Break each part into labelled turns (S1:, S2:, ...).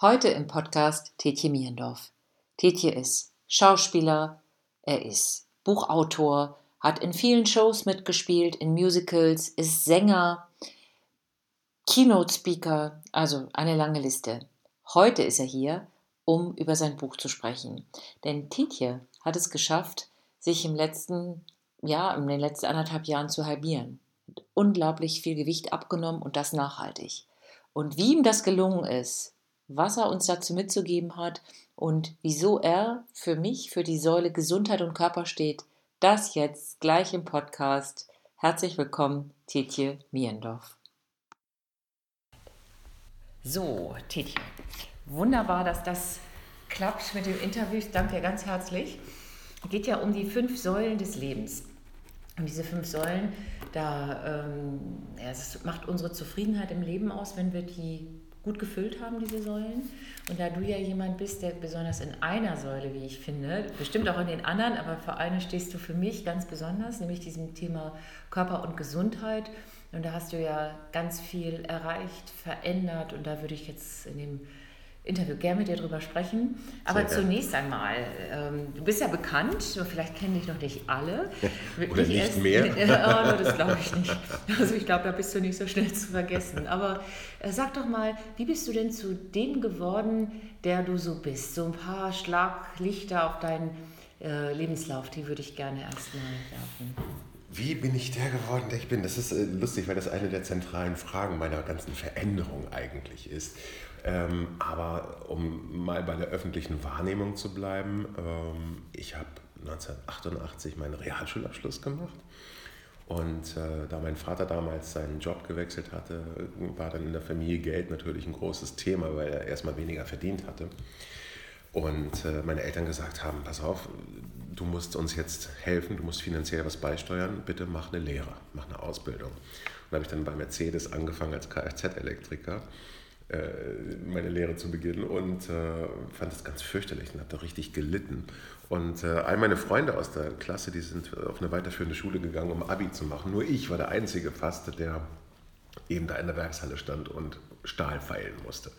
S1: Heute im Podcast Tetje Mierendorf. Tetje ist Schauspieler, er ist Buchautor, hat in vielen Shows mitgespielt, in Musicals, ist Sänger, Keynote-Speaker, also eine lange Liste. Heute ist er hier, um über sein Buch zu sprechen. Denn Tetje hat es geschafft, sich im letzten ja, in den letzten anderthalb Jahren zu halbieren. Unglaublich viel Gewicht abgenommen und das nachhaltig. Und wie ihm das gelungen ist, was er uns dazu mitzugeben hat und wieso er für mich für die Säule Gesundheit und Körper steht, das jetzt gleich im Podcast. Herzlich willkommen, Tetje Mierendorf. So, Tetje, wunderbar, dass das klappt mit dem Interview. Ich danke dir ganz herzlich. Es geht ja um die fünf Säulen des Lebens. Und diese fünf Säulen, da ähm, ja, es macht unsere Zufriedenheit im Leben aus, wenn wir die gut gefüllt haben, diese Säulen. Und da du ja jemand bist, der besonders in einer Säule, wie ich finde, bestimmt auch in den anderen, aber für eine stehst du für mich ganz besonders, nämlich diesem Thema Körper und Gesundheit. Und da hast du ja ganz viel erreicht, verändert. Und da würde ich jetzt in dem Interview gerne mit dir darüber sprechen. Aber zunächst einmal, ähm, du bist ja bekannt, vielleicht kennen dich noch nicht alle.
S2: Oder nicht erst, mehr?
S1: oh, das glaube ich nicht. Also ich glaube, da bist du nicht so schnell zu vergessen. Aber äh, sag doch mal, wie bist du denn zu dem geworden, der du so bist? So ein paar Schlaglichter auf deinen äh, Lebenslauf, die würde ich gerne erstmal werfen.
S2: Wie bin ich der geworden, der ich bin? Das ist äh, lustig, weil das eine der zentralen Fragen meiner ganzen Veränderung eigentlich ist. Ähm, aber um mal bei der öffentlichen Wahrnehmung zu bleiben, ähm, ich habe 1988 meinen Realschulabschluss gemacht. Und äh, da mein Vater damals seinen Job gewechselt hatte, war dann in der Familie Geld natürlich ein großes Thema, weil er erstmal weniger verdient hatte. Und äh, meine Eltern gesagt haben, pass auf, du musst uns jetzt helfen, du musst finanziell was beisteuern, bitte mach eine Lehre, mach eine Ausbildung. Und habe ich dann bei Mercedes angefangen als Kfz-Elektriker meine Lehre zu beginnen und äh, fand das ganz fürchterlich und habe da richtig gelitten. Und äh, all meine Freunde aus der Klasse, die sind auf eine weiterführende Schule gegangen, um Abi zu machen. Nur ich war der Einzige fast, der eben da in der Werkshalle stand und Stahl feilen musste.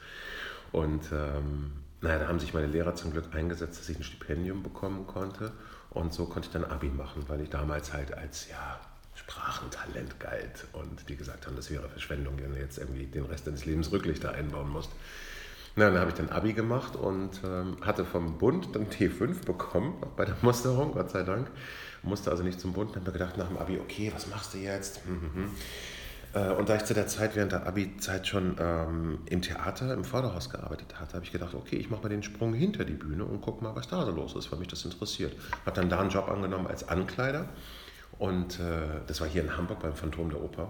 S2: Und ähm, naja, da haben sich meine Lehrer zum Glück eingesetzt, dass ich ein Stipendium bekommen konnte. Und so konnte ich dann Abi machen, weil ich damals halt als ja, Sprachentalent galt und die gesagt haben, das wäre Verschwendung, wenn du jetzt irgendwie den Rest deines Lebens Rücklichter einbauen musst. Na, dann habe ich dann Abi gemacht und ähm, hatte vom Bund dann T5 bekommen, bei der Musterung, Gott sei Dank. Musste also nicht zum Bund. Dann habe ich gedacht nach dem Abi, okay, was machst du jetzt? Hm, hm, hm. Äh, und da ich zu der Zeit während der Abi-Zeit schon ähm, im Theater, im Vorderhaus gearbeitet hatte, habe ich gedacht, okay, ich mache mal den Sprung hinter die Bühne und gucke mal, was da so los ist, weil mich das interessiert. Habe dann da einen Job angenommen als Ankleider und äh, das war hier in Hamburg beim Phantom der Oper.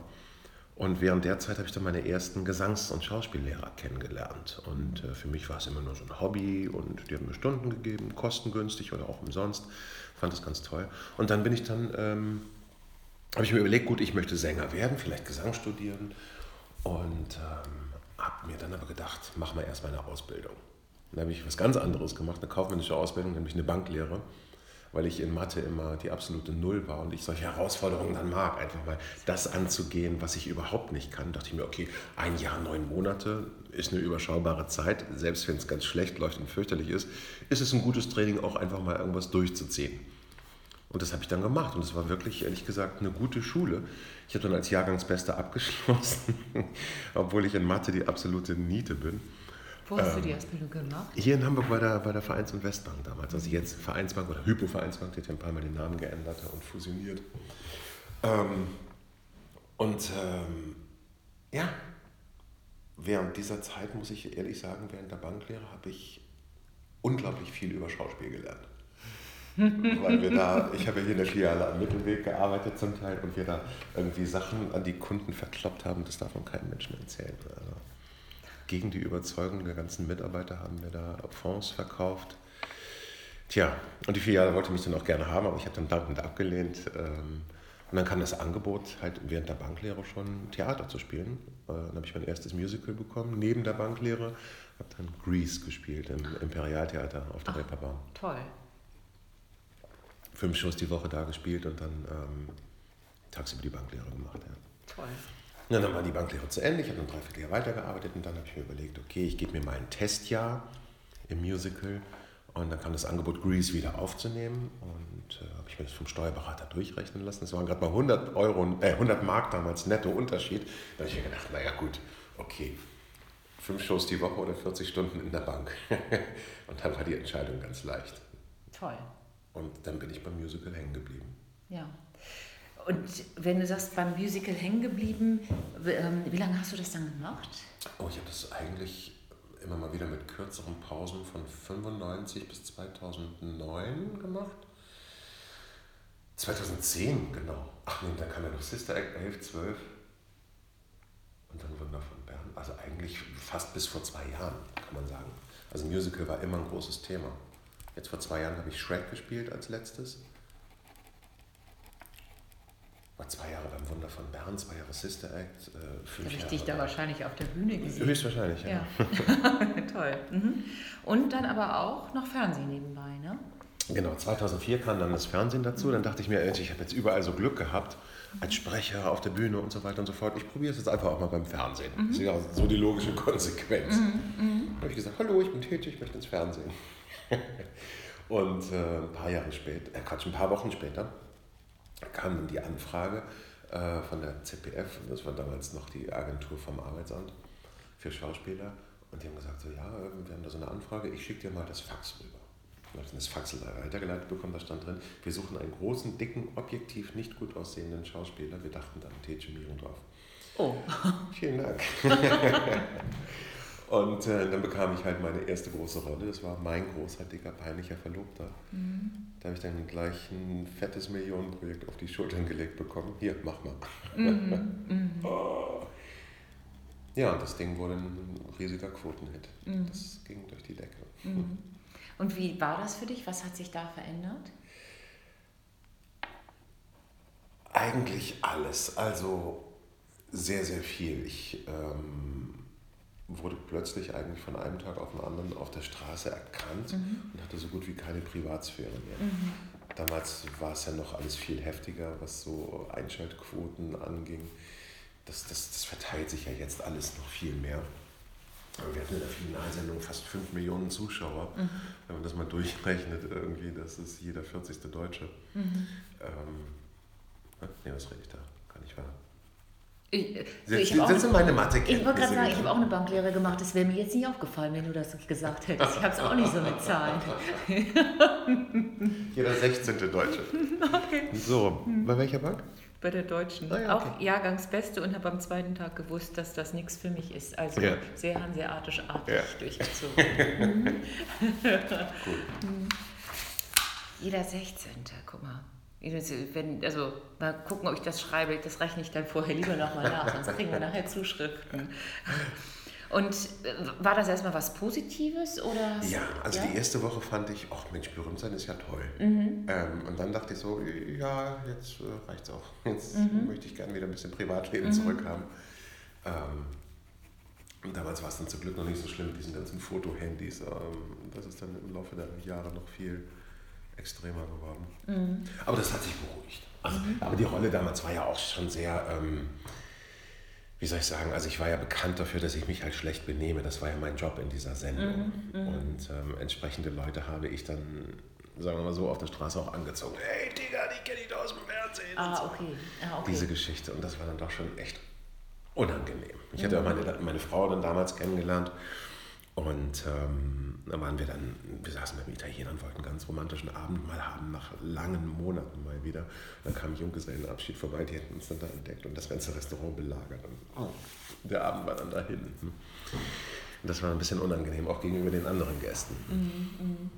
S2: Und während der Zeit habe ich dann meine ersten Gesangs- und Schauspiellehrer kennengelernt. Und äh, für mich war es immer nur so ein Hobby und die haben mir Stunden gegeben, kostengünstig oder auch umsonst. Fand das ganz toll. Und dann bin ich dann, ähm, habe ich mir überlegt, gut, ich möchte Sänger werden, vielleicht Gesang studieren. Und ähm, habe mir dann aber gedacht, mach mal erst meine Ausbildung. Dann habe ich was ganz anderes gemacht, eine kaufmännische Ausbildung, nämlich eine Banklehre weil ich in Mathe immer die absolute Null war und ich solche Herausforderungen dann mag, einfach mal das anzugehen, was ich überhaupt nicht kann. Da dachte ich mir, okay, ein Jahr, neun Monate ist eine überschaubare Zeit, selbst wenn es ganz schlecht läuft und fürchterlich ist, ist es ein gutes Training, auch einfach mal irgendwas durchzuziehen. Und das habe ich dann gemacht und es war wirklich, ehrlich gesagt, eine gute Schule. Ich habe dann als Jahrgangsbester abgeschlossen, obwohl ich in Mathe die absolute Niete bin.
S1: Wo hast ähm, du die Ausbildung gemacht?
S2: Hier in Hamburg bei der, bei der Vereins- und Westbank damals. Also jetzt Vereinsbank oder Hypo-Vereinsbank, die hat ja ein paar Mal den Namen geändert und fusioniert. Ähm, und ähm, ja, während dieser Zeit, muss ich ehrlich sagen, während der Banklehre habe ich unglaublich viel über Schauspiel gelernt. Weil wir da, ich habe ja hier in der Filiale am Mittelweg gearbeitet zum Teil und wir da irgendwie Sachen an die Kunden verkloppt haben, das darf man keinem Menschen erzählen. Also gegen die Überzeugung der ganzen Mitarbeiter haben wir da Fonds verkauft. Tja, und die Filiale wollte mich dann auch gerne haben, aber ich habe dann dankend abgelehnt. Ähm, und dann kam das Angebot, halt während der Banklehre schon Theater zu spielen. Äh, dann habe ich mein erstes Musical bekommen, neben der Banklehre. Habe dann Grease gespielt im Imperialtheater auf der Ach, Reeperbahn.
S1: Toll.
S2: Fünf Shows die Woche da gespielt und dann ähm, tagsüber die Banklehre gemacht. Ja.
S1: Toll.
S2: Und dann war die Banklehre zu Ende, ich habe ein Dreivierteljahr weitergearbeitet und dann habe ich mir überlegt, okay, ich gebe mir mal ein Testjahr im Musical und dann kam das Angebot, Grease wieder aufzunehmen und äh, habe ich mir das vom Steuerberater durchrechnen lassen. Das waren gerade mal 100 Euro, äh, 100 Mark damals netto Unterschied. Da habe ich mir gedacht, naja gut, okay, fünf Shows die Woche oder 40 Stunden in der Bank. und dann war die Entscheidung ganz leicht.
S1: Toll.
S2: Und dann bin ich beim Musical hängen geblieben.
S1: Ja. Und wenn du sagst, beim Musical hängen geblieben, wie, ähm, wie lange hast du das dann gemacht?
S2: Oh, ich habe das eigentlich immer mal wieder mit kürzeren Pausen von 95 bis 2009 gemacht. 2010, genau. Ach nee, da kam ja noch Sister Act 11, 12 und dann Wunder von Bern. Also eigentlich fast bis vor zwei Jahren, kann man sagen. Also Musical war immer ein großes Thema. Jetzt vor zwei Jahren habe ich Shrek gespielt als letztes. War zwei Jahre beim Wunder von Bern, zwei Jahre Sister Act, äh, fünf
S1: Habe ich
S2: Jahre.
S1: dich da wahrscheinlich auf der Bühne gesehen.
S2: Höchstwahrscheinlich, ja.
S1: Ja, toll. Mhm. Und dann aber auch noch Fernsehen nebenbei, ne?
S2: Genau, 2004 kam dann das Fernsehen dazu. Dann dachte ich mir, ich habe jetzt überall so Glück gehabt, als Sprecher auf der Bühne und so weiter und so fort. Ich probiere es jetzt einfach auch mal beim Fernsehen. Das ist ja so die logische Konsequenz. Dann habe ich gesagt, hallo, ich bin Tete, ich möchte ins Fernsehen. und äh, ein paar Jahre später, äh, Quatsch, ein paar Wochen später, kam dann die Anfrage äh, von der ZPF, und das war damals noch die Agentur vom Arbeitsamt für Schauspieler. Und die haben gesagt, so, ja, wir haben da so eine Anfrage, ich schicke dir mal das Fax rüber. Dann habe das Fax weitergeleitet bekommen, da stand drin, wir suchen einen großen, dicken, objektiv nicht gut aussehenden Schauspieler. Wir dachten dann Tetje Mierendorf.
S1: Oh,
S2: Vielen Dank. Und äh, dann bekam ich halt meine erste große Rolle. Das war mein großer, dicker, peinlicher Verlobter. Da habe ich dann gleich ein fettes Millionenprojekt auf die Schultern gelegt bekommen. Hier, mach mal. Oh. Ja, und das Ding wurde ein riesiger Quotenhit. Das ging durch die Decke.
S1: und wie war das für dich? Was hat sich da verändert?
S2: Eigentlich alles. Also sehr, sehr viel. Ich ähm, wurde plötzlich eigentlich von einem Tag auf den anderen auf der Straße erkannt und hatte so gut wie keine Privatsphäre mehr. Damals war es ja noch alles viel heftiger, was so Einschaltquoten anging. Das, das, das verteilt sich ja jetzt alles noch viel mehr. Aber wir hatten in der Finalsendung fast 5 Millionen Zuschauer. Wenn man das mal durchrechnet, irgendwie, das ist jeder 40. Deutsche. Ähm, nee, was rede ich da? Kann nicht wahr.
S1: Ich, ich
S2: das sind meine mathe
S1: Ich wollte gerade sagen, ich habe auch eine Banklehre gemacht. Das wäre mir jetzt nicht aufgefallen, wenn du das gesagt hättest. Ich habe es auch nicht so mit Zahlen.
S2: Jeder 16. Deutsche. So, bei welcher Bank?
S1: Bei der Deutschen.
S2: Ah ja, okay.
S1: Auch Jahrgangsbeste und habe am zweiten Tag gewusst, dass das nichts für mich ist. Also
S2: Ja.
S1: sehr hanseatisch-artig
S2: Ja.
S1: durchgezogen. Mhm.
S2: Cool.
S1: Jeder 16. Guck mal. Wenn, also mal gucken, ob ich das schreibe. Das rechne ich dann vorher lieber nochmal nach, sonst kriegen wir nachher Zuschriften. Und äh, war das erstmal was Positives oder?
S2: Ja, also
S1: ja?
S2: die erste Woche fand ich, ach Mensch, berühmt sein ist ja toll.
S1: Mhm.
S2: Ähm, und dann dachte ich so, ja, jetzt äh, reicht's auch. Jetzt
S1: Mhm.
S2: möchte ich gerne wieder ein bisschen Privatleben zurückhaben. Ähm, und damals war es dann zum Glück noch nicht so schlimm mit diesen ganzen Fotohandys. Ähm, das ist dann im Laufe der Jahre noch viel extremer geworden.
S1: Mhm.
S2: Aber das hat sich beruhigt. Also, Aber die Rolle damals war ja auch schon sehr, ähm, wie soll ich sagen, also ich war ja bekannt dafür, dass ich mich halt schlecht benehme. Das war ja mein Job in dieser Sendung. Und ähm, entsprechende Leute habe ich dann, sagen wir mal so, auf der Straße auch angezogen. Hey Digga, die kenne ich doch aus dem Fernsehen.
S1: Ah, okay. Ah, okay.
S2: Diese Geschichte. Und das war dann doch schon echt unangenehm. Ich hatte ja meine, meine Frau dann damals kennengelernt. Und ähm, da waren wir dann, wir saßen beim Italiener und wollten einen ganz romantischen Abend mal haben, nach langen Monaten mal wieder. Dann kam Junggesellenabschied vorbei, die hätten uns dann da entdeckt und das ganze Restaurant belagert. Und oh, der Abend war dann dahin. Und das war ein bisschen unangenehm, auch gegenüber den anderen Gästen.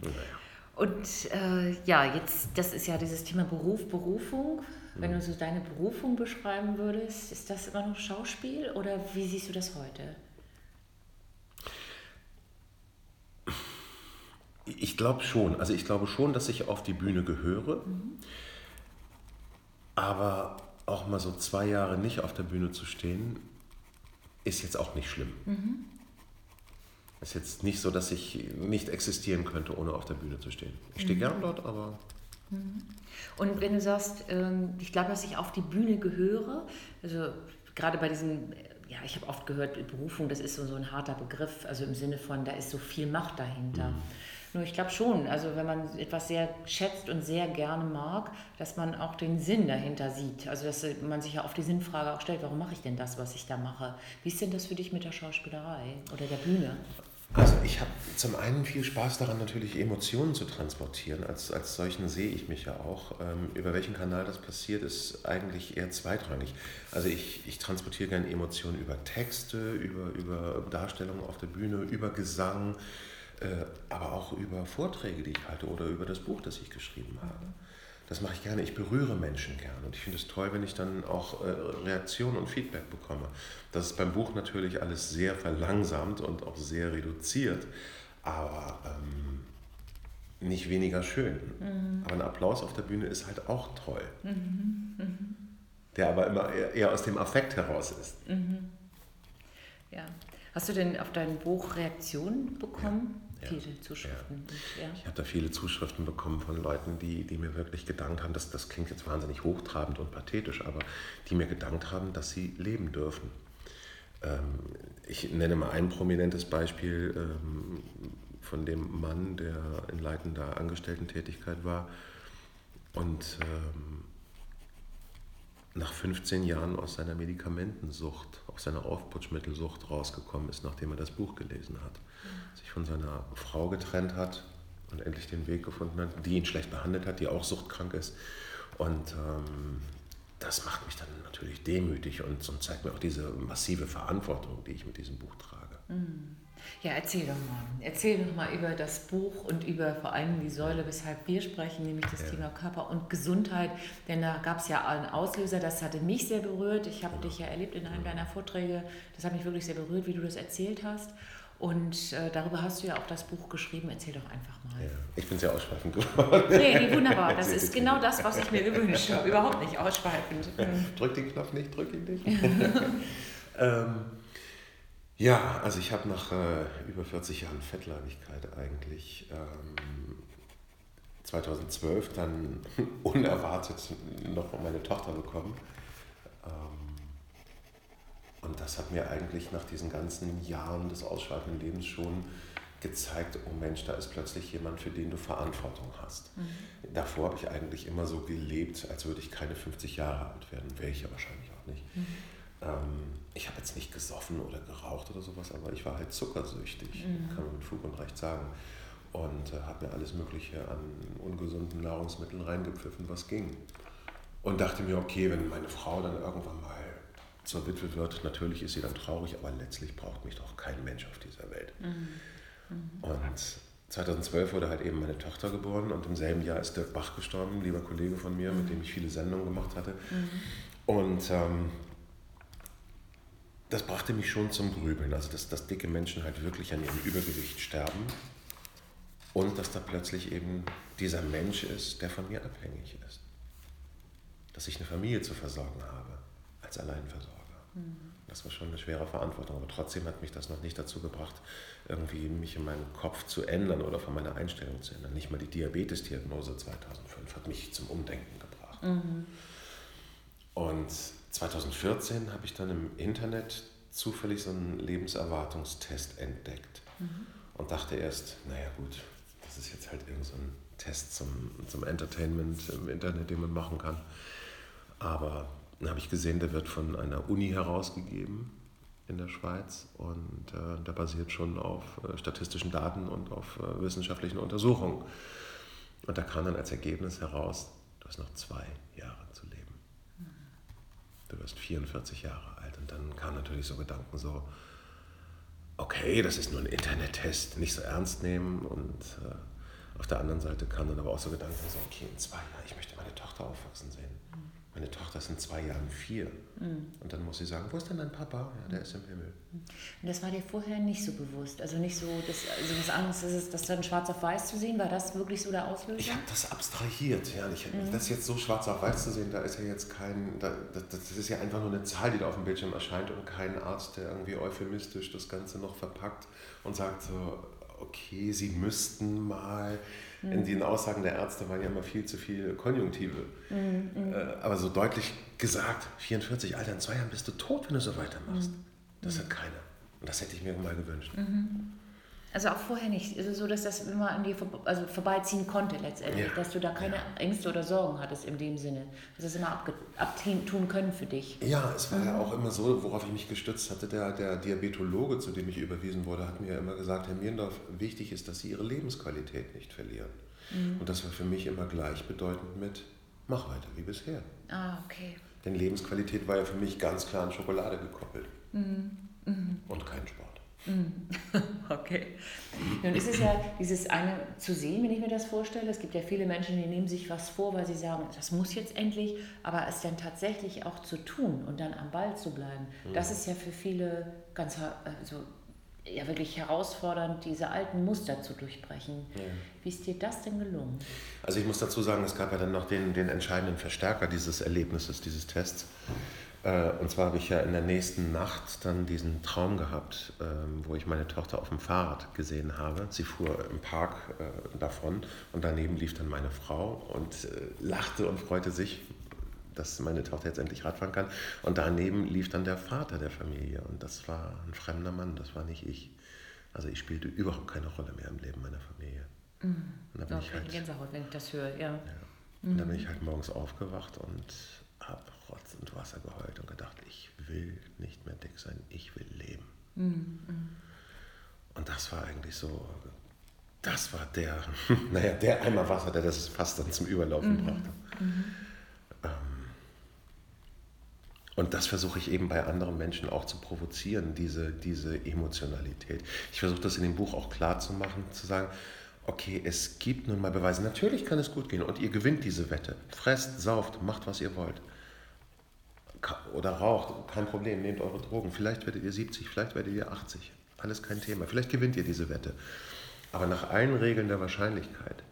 S2: Naja.
S1: Und äh, ja, jetzt, das ist ja dieses Thema Beruf, Berufung. Wenn du so deine Berufung beschreiben würdest, ist das immer noch Schauspiel oder wie siehst du das heute?
S2: Ich glaube schon. Also ich glaube schon, dass ich auf die Bühne gehöre. Aber auch mal so zwei Jahre nicht auf der Bühne zu stehen, ist jetzt auch nicht schlimm. Ist jetzt nicht so, dass ich nicht existieren könnte, ohne auf der Bühne zu stehen. Ich stehe gern dort, aber
S1: Und wenn du sagst, ähm, ich glaube, dass ich auf die Bühne gehöre, also gerade bei diesen, ja, ich habe oft gehört, Berufung, das ist so, so ein harter Begriff, also im Sinne von, da ist so viel Macht dahinter. Mhm. Nur ich glaube schon, also wenn man etwas sehr schätzt und sehr gerne mag, dass man auch den Sinn dahinter sieht. Also dass man sich ja oft die Sinnfrage auch stellt, warum mache ich denn das, was ich da mache? Wie ist denn das für dich mit der Schauspielerei oder der Bühne?
S2: Also ich habe zum einen viel Spaß daran, natürlich Emotionen zu transportieren. Als, als solchen sehe ich mich ja auch. Ähm, über welchen Kanal das passiert, ist eigentlich eher zweitrangig. Also ich, ich transportiere gerne Emotionen über Texte, über, über Darstellungen auf der Bühne, über Gesang, äh, aber auch über Vorträge, die ich halte oder über das Buch, das ich geschrieben habe. Das mache ich gerne. Ich berühre Menschen gerne. Und ich finde es toll, wenn ich dann auch äh, Reaktionen und Feedback bekomme. Das ist beim Buch natürlich alles sehr verlangsamt und auch sehr reduziert, aber ähm, nicht weniger schön. Mhm. Aber ein Applaus auf der Bühne ist halt auch toll. Mhm. Mhm. Der aber immer eher, eher, aus dem Affekt heraus ist.
S1: Mhm. Ja. Hast du denn auf dein Buch Reaktionen bekommen?
S2: Ja. Viele Zuschriften. Ja. Ich habe da viele Zuschriften bekommen von Leuten, die, die mir wirklich gedankt haben, das, das klingt jetzt wahnsinnig hochtrabend und pathetisch, aber die mir gedankt haben, dass sie leben dürfen. Ähm, ich nenne mal ein prominentes Beispiel ähm, von dem Mann, der in leitender Angestellten-Tätigkeit war und ähm, nach 15 Jahren aus seiner Medikamentensucht, aus seiner Aufputschmittelsucht rausgekommen ist, nachdem er das Buch gelesen hat sich von seiner Frau getrennt hat und endlich den Weg gefunden hat, die ihn schlecht behandelt hat, die auch suchtkrank ist. Und ähm, das macht mich dann natürlich demütig und, und, zeigt mir auch diese massive Verantwortung, die ich mit diesem Buch trage.
S1: Mhm. Ja, erzähl doch mal. Erzähl doch mal über das Buch und über vor allem die Säule, weshalb wir sprechen, nämlich das ja. Thema Körper und Gesundheit. Denn da gab es ja einen Auslöser, das hatte mich sehr berührt. Ich habe genau. dich ja erlebt in einem deiner Vorträge. Das hat mich wirklich sehr berührt, wie du das erzählt hast. Und äh, darüber hast du ja auch das Buch geschrieben. Erzähl doch einfach mal.
S2: Ja, ich bin sehr ausschweifend geworden.
S1: Nee, nee, wunderbar. Das ist genau das, was ich mir gewünscht habe. Überhaupt nicht ausschweifend.
S2: Drück den Knopf nicht, drück ihn nicht. ähm, ja, also ich habe nach äh, über 40 Jahren Fettleibigkeit eigentlich ähm, 2012 dann unerwartet noch meine Tochter bekommen. Ähm, und das hat mir eigentlich nach diesen ganzen Jahren des ausschweifenden Lebens schon gezeigt, oh Mensch, da ist plötzlich jemand, für den du Verantwortung hast. Mhm. Davor habe ich eigentlich immer so gelebt, als würde ich keine 50 Jahre alt werden. Wäre ich ja wahrscheinlich auch nicht. Mhm. Ähm, ich habe jetzt nicht gesoffen oder geraucht oder sowas, aber ich war halt zuckersüchtig, mhm. kann man mit Fug und Recht sagen. Und äh, habe mir alles Mögliche an ungesunden Nahrungsmitteln reingepfiffen, was ging. Und dachte mir, okay, wenn meine Frau dann irgendwann mal zur Witwe wird, natürlich ist sie dann traurig, aber letztlich braucht mich doch kein Mensch auf dieser Welt. Mhm. Mhm. Und 2012 wurde halt eben meine Tochter geboren und im selben Jahr ist Dirk Bach gestorben, lieber Kollege von mir, mhm. mit dem ich viele Sendungen gemacht hatte. Mhm. Und ähm, das brachte mich schon zum Grübeln, also dass, dass dicke Menschen halt wirklich an ihrem Übergewicht sterben und dass da plötzlich eben dieser Mensch ist, der von mir abhängig ist. Dass ich eine Familie zu versorgen habe als Alleinversorger. Mhm. Das war schon eine schwere Verantwortung, aber trotzdem hat mich das noch nicht dazu gebracht, irgendwie mich in meinem Kopf zu ändern oder von meiner Einstellung zu ändern. Nicht mal die Diabetes-Diagnose 2005 hat mich zum Umdenken gebracht. Mhm. Und 2014 habe ich dann im Internet zufällig so einen Lebenserwartungstest entdeckt mhm. und dachte erst, naja gut, das ist jetzt halt irgendein so Test zum, zum Entertainment im Internet, den man machen kann. Aber dann habe ich gesehen, der wird von einer Uni herausgegeben in der Schweiz und äh, der basiert schon auf äh, statistischen Daten und auf äh, wissenschaftlichen Untersuchungen. Und da kam dann als Ergebnis heraus, du hast noch zwei Jahre. Du wirst 44 Jahre alt. Und dann kamen natürlich so Gedanken so, okay, das ist nur ein Internettest, nicht so ernst nehmen. Und äh, auf der anderen Seite kamen dann aber auch so Gedanken so, okay, in zwei Jahren, ich möchte meine Tochter aufwachsen sehen. Meine Tochter ist in zwei Jahren vier. Mhm. Und dann muss sie sagen, wo ist denn dein Papa? Ja, der ist im Himmel.
S1: Und das war dir vorher nicht so bewusst? Also nicht so, dass, also was anderes ist es, das dann schwarz auf weiß zu sehen? War das wirklich so der Auslöser?
S2: Ich habe das abstrahiert. Ja. Ich, mhm. Das jetzt so schwarz auf weiß zu sehen, da ist ja jetzt kein, da, das, das ist ja einfach nur eine Zahl, die da auf dem Bildschirm erscheint und kein Arzt, der irgendwie euphemistisch das Ganze noch verpackt und sagt so, okay, sie müssten mal. Mhm. In den Aussagen der Ärzte waren ja immer viel zu viel Konjunktive. Mhm. Äh, aber so deutlich gesagt, 44, Alter, in zwei Jahren bist du tot, wenn du so weitermachst. Mhm. Das hat keiner. Und das hätte ich mir mal gewünscht.
S1: Mhm. Also auch vorher nicht. Es ist so, dass das immer an dir vor, also vorbeiziehen konnte letztendlich, ja. dass du da keine ja. Ängste oder Sorgen hattest in dem Sinne. Dass es immer abtun können für dich.
S2: Ja, es war mhm. ja auch immer so, worauf ich mich gestützt hatte. Der, der Diabetologe, zu dem ich überwiesen wurde, hat mir immer gesagt, Herr Mierendorf, wichtig ist, dass Sie Ihre Lebensqualität nicht verlieren. Mhm. Und das war für mich immer gleichbedeutend mit, mach weiter wie bisher.
S1: Ah, okay.
S2: Denn Lebensqualität war ja für mich ganz klar an Schokolade gekoppelt. Mhm. mhm. Und kein Sport.
S1: Mhm. Okay. Nun ist es ja dieses eine zu sehen, wenn ich mir das vorstelle. Es gibt ja viele Menschen, die nehmen sich was vor, weil sie sagen, das muss jetzt endlich, aber es dann tatsächlich auch zu tun und dann am Ball zu bleiben, mhm. das ist ja für viele ganz also, ja, wirklich herausfordernd, diese alten Muster zu durchbrechen. Ja. Wie ist dir das denn gelungen?
S2: Also ich muss dazu sagen, es gab ja dann noch den, den entscheidenden Verstärker dieses Erlebnisses, dieses Tests. Äh, und zwar habe ich ja in der nächsten Nacht dann diesen Traum gehabt, ähm, wo ich meine Tochter auf dem Fahrrad gesehen habe. Sie fuhr im Park äh, davon und daneben lief dann meine Frau und äh, lachte und freute sich, dass meine Tochter jetzt endlich Radfahren kann. Und daneben lief dann der Vater der Familie und das war ein fremder Mann, das war nicht ich. Also ich spielte überhaupt keine Rolle mehr im Leben meiner Familie.
S1: Mhm. Und da bin ich halt, Gänsehaut, wenn ich das höre, ja. ja.
S2: Und mhm. dann bin ich halt morgens aufgewacht und habe Rotz und Wasser geheult und gedacht, ich will nicht mehr dick sein, ich will leben. Mhm. Und das war eigentlich so, das war der, naja, der Eimer Wasser, der das fast dann zum Überlaufen mhm. brachte. Mhm. Ähm, und das versuche ich eben bei anderen Menschen auch zu provozieren, diese, diese Emotionalität. Ich versuche das in dem Buch auch klar zu machen, zu sagen, okay, es gibt nun mal Beweise. Natürlich kann es gut gehen und ihr gewinnt diese Wette. Fresst, sauft, macht, was ihr wollt oder raucht, kein Problem, nehmt eure Drogen. Vielleicht werdet ihr 70, vielleicht werdet ihr 80. Alles kein Thema. Vielleicht gewinnt ihr diese Wette. Aber nach allen Regeln der Wahrscheinlichkeit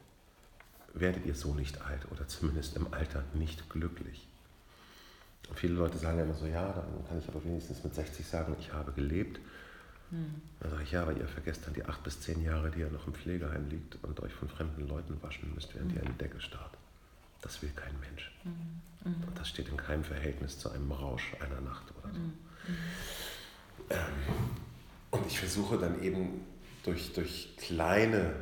S2: werdet ihr so nicht alt oder zumindest im Alter nicht glücklich. Und viele Leute sagen ja immer so, ja, dann kann ich aber wenigstens mit 60 sagen, ich habe gelebt. Hm. Dann sage ich, ja, aber ihr vergesst dann die acht bis zehn Jahre, die ihr noch im Pflegeheim liegt und euch von fremden Leuten waschen müsst, während hm. ihr eine Decke starrt. Das will kein Mensch. Mhm. Und das steht in keinem Verhältnis zu einem Rausch einer Nacht oder so. Mhm. Ähm, und ich versuche dann eben durch, durch kleine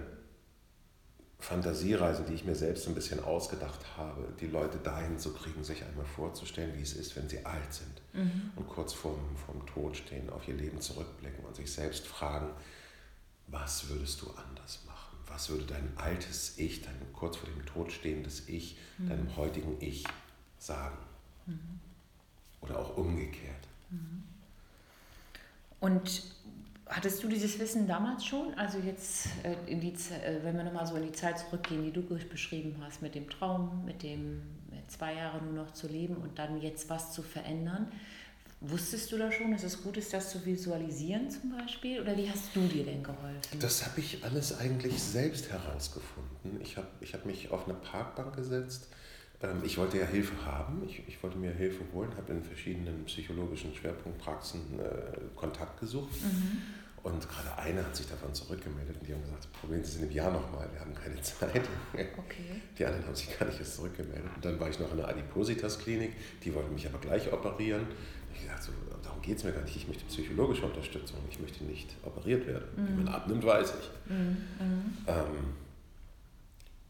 S2: Fantasiereisen, die ich mir selbst ein bisschen ausgedacht habe, die Leute dahin zu kriegen, sich einmal vorzustellen, wie es ist, wenn sie alt sind mhm. und kurz vorm, vorm Tod stehen, auf ihr Leben zurückblicken und sich selbst fragen, was würdest du anders machen? Was würde dein altes Ich, dein kurz vor dem Tod stehendes Ich, mhm. deinem heutigen Ich sagen? Mhm. Oder auch umgekehrt. Mhm.
S1: Und hattest du dieses Wissen damals schon? Also jetzt, äh, in die, äh, wenn wir nochmal so in die Zeit zurückgehen, die du beschrieben hast, mit dem Traum, mit dem zwei Jahre nur noch zu leben und dann jetzt was zu verändern. Wusstest du da schon, dass es gut ist, das zu visualisieren zum Beispiel? Oder wie hast du dir denn geholfen?
S2: Das habe ich alles eigentlich selbst herausgefunden. Ich habe ich hab mich auf eine Parkbank gesetzt. Ähm, ich wollte ja Hilfe haben. Ich, ich wollte mir Hilfe holen, habe in verschiedenen psychologischen Schwerpunktpraxen äh, Kontakt gesucht. Mhm. Und gerade eine hat sich davon zurückgemeldet und die haben gesagt, probieren Sie es in einem Jahr nochmal, wir haben keine Zeit. Okay. Die anderen haben sich gar nicht erst zurückgemeldet. Und dann war ich noch in der Adipositas-Klinik, die wollten mich aber gleich operieren ich gesagt, so, darum geht es mir gar nicht. Ich möchte psychologische Unterstützung. Ich möchte nicht operiert werden. Mhm. Wie man abnimmt, weiß ich. Mhm. Ähm,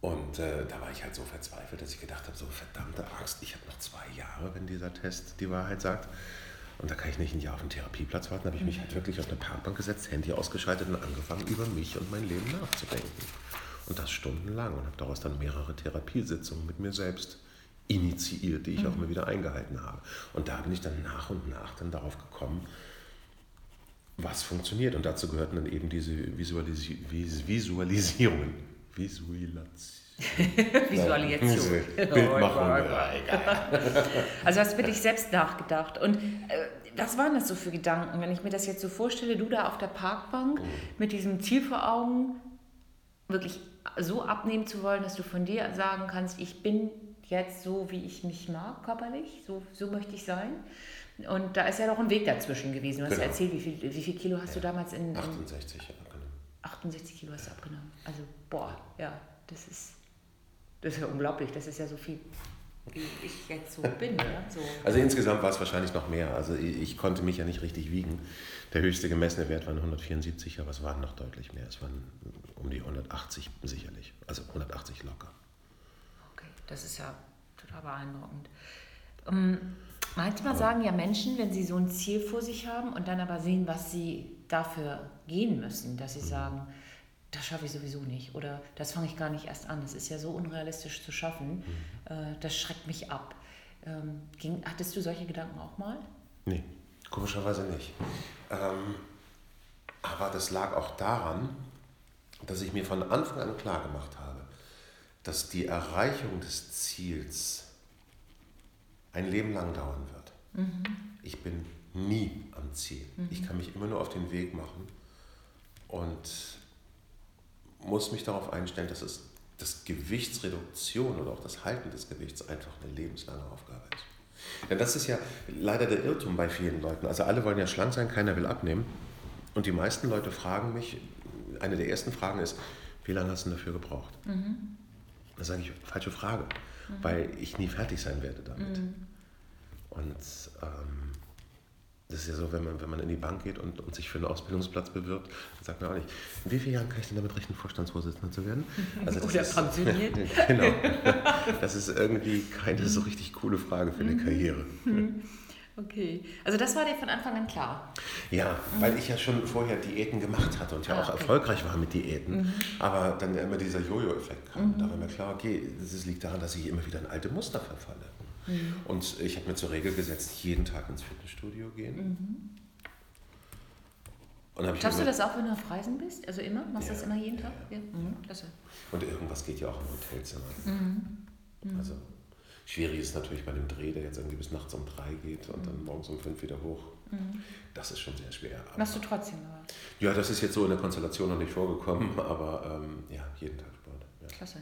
S2: und äh, da war ich halt so verzweifelt, dass ich gedacht habe, so verdammte Angst, ich habe noch zwei Jahre, wenn dieser Test die Wahrheit sagt. Und da kann ich nicht ein Jahr auf den Therapieplatz warten. Da habe ich mich halt wirklich auf eine Parkbank gesetzt, Handy ausgeschaltet und angefangen, über mich und mein Leben nachzudenken. Und das stundenlang und habe daraus dann mehrere Therapiesitzungen mit mir selbst initiiert, die ich mhm. auch immer wieder eingehalten habe. Und da bin ich dann nach und nach dann darauf gekommen, was funktioniert. Und dazu gehörten dann eben diese Visualisi Visualisierungen. Visualisierung.
S1: Visualisation. Bildmachung. also hast du wirklich selbst nachgedacht. Und äh, was waren das so für Gedanken, wenn ich mir das jetzt so vorstelle, du da auf der Parkbank mhm. mit diesem Ziel vor Augen, wirklich so abnehmen zu wollen, dass du von dir sagen kannst, ich bin jetzt so, wie ich mich mag, körperlich, so, so möchte ich sein. Und da ist ja noch ein Weg dazwischen gewesen. Du hast genau. erzählt, wie viel, wie viel Kilo hast ja. du damals in, in
S2: 68, ja, genau.
S1: 68 Kilo hast du abgenommen. Also, boah, ja, das ist, das ist ja unglaublich. Das ist ja so viel, wie ich jetzt so bin. Ja? So.
S2: Also insgesamt war es wahrscheinlich noch mehr. Also ich, ich, konnte mich ja nicht richtig wiegen. Der höchste gemessene Wert waren 174, aber es waren noch deutlich mehr. Es waren um die 180 sicherlich. Also 180 locker.
S1: Das ist ja total beeindruckend. Um, ähm, manchmal sagen ja Menschen, wenn sie so ein Ziel vor sich haben und dann aber sehen, was sie dafür gehen müssen, dass sie sagen, das schaffe ich sowieso nicht oder das fange ich gar nicht erst an. Das ist ja so unrealistisch zu schaffen. Mhm. Äh, das schreckt mich ab. Ähm, ging, hattest du solche Gedanken auch mal?
S2: Nee, komischerweise nicht. Ähm, aber das lag auch daran, dass ich mir von Anfang an klar gemacht habe, dass die Erreichung des Ziels ein Leben lang dauern wird. Mhm. Ich bin nie am Ziel. Mhm. Ich kann mich immer nur auf den Weg machen und muss mich darauf einstellen, dass es das Gewichtsreduktion oder auch das Halten des Gewichts einfach eine lebenslange Aufgabe ist. Denn das ist ja leider der Irrtum bei vielen Leuten. Also alle wollen ja schlank sein, keiner will abnehmen. Und die meisten Leute fragen mich, eine der ersten Fragen ist, wie lange hast du dafür gebraucht? Mhm. Da sage ich, falsche Frage, mhm. weil ich nie fertig sein werde damit. Mhm. Und ähm, das ist ja so, wenn man, wenn man in die Bank geht und, und sich für einen Ausbildungsplatz bewirbt, dann sagt man auch nicht, in wie vielen Jahren kann ich denn damit rechnen, Vorstandsvorsitzender zu werden?
S1: Also das Oder ist, pensioniert.
S2: genau. Das ist irgendwie keine so richtig coole Frage für eine mhm. Karriere.
S1: Okay, also das war dir von Anfang an klar?
S2: Ja, mhm. weil ich ja schon vorher Diäten gemacht hatte und ja ah, auch okay. erfolgreich war mit Diäten. Mhm. Aber dann immer dieser Jojo-Effekt kam. Mhm. Da war mir klar, okay, das liegt daran, dass ich immer wieder in alte Muster verfalle. Mhm. Und ich habe mir zur Regel gesetzt, jeden Tag ins Fitnessstudio gehen. Mhm.
S1: Schaffst du das auch, wenn du auf Reisen bist? Also immer? Machst du ja, das immer jeden Tag? Ja, ja.
S2: Mhm, klasse. Und irgendwas geht ja auch im Hotelzimmer. Mhm. mhm. Also schwierig ist natürlich bei dem Dreh, der jetzt irgendwie bis nachts um drei geht und dann mhm. morgens um fünf wieder hoch. Mhm. Das ist schon sehr schwer.
S1: Aber Machst du trotzdem aber?
S2: Ja, das ist jetzt so in der Konstellation noch nicht vorgekommen, aber ähm, ja, jeden Tag Sport.
S1: Klasse.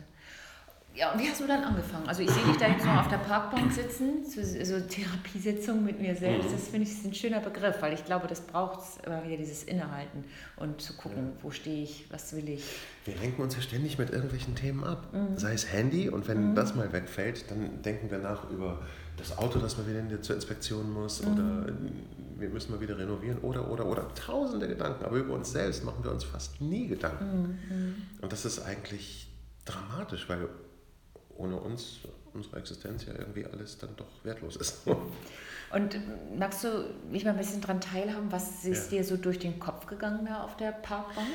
S1: Ja, und wie hast du dann angefangen? Also ich sehe dich da jetzt noch auf der Parkbank sitzen, so, so Therapiesitzung mit mir selbst. Mhm. Das finde ich ein schöner Begriff, weil ich glaube, das braucht es immer wieder, dieses Innehalten und zu gucken, ja. wo stehe ich, was will ich.
S2: Wir lenken uns ja ständig mit irgendwelchen Themen ab. Mhm. Sei es Handy und wenn mhm. das mal wegfällt, dann denken wir nach über das Auto, das man wieder zur Inspektion muss mhm. oder wir müssen mal wieder renovieren oder, oder, oder. Tausende Gedanken, aber über uns selbst machen wir uns fast nie Gedanken. Mhm. Mhm. Und das ist eigentlich dramatisch, weil ohne uns, unsere Existenz ja irgendwie alles dann doch wertlos ist.
S1: Und magst du mich mal ein bisschen daran teilhaben, was ist ja. dir so durch den Kopf gegangen da auf der Parkbank?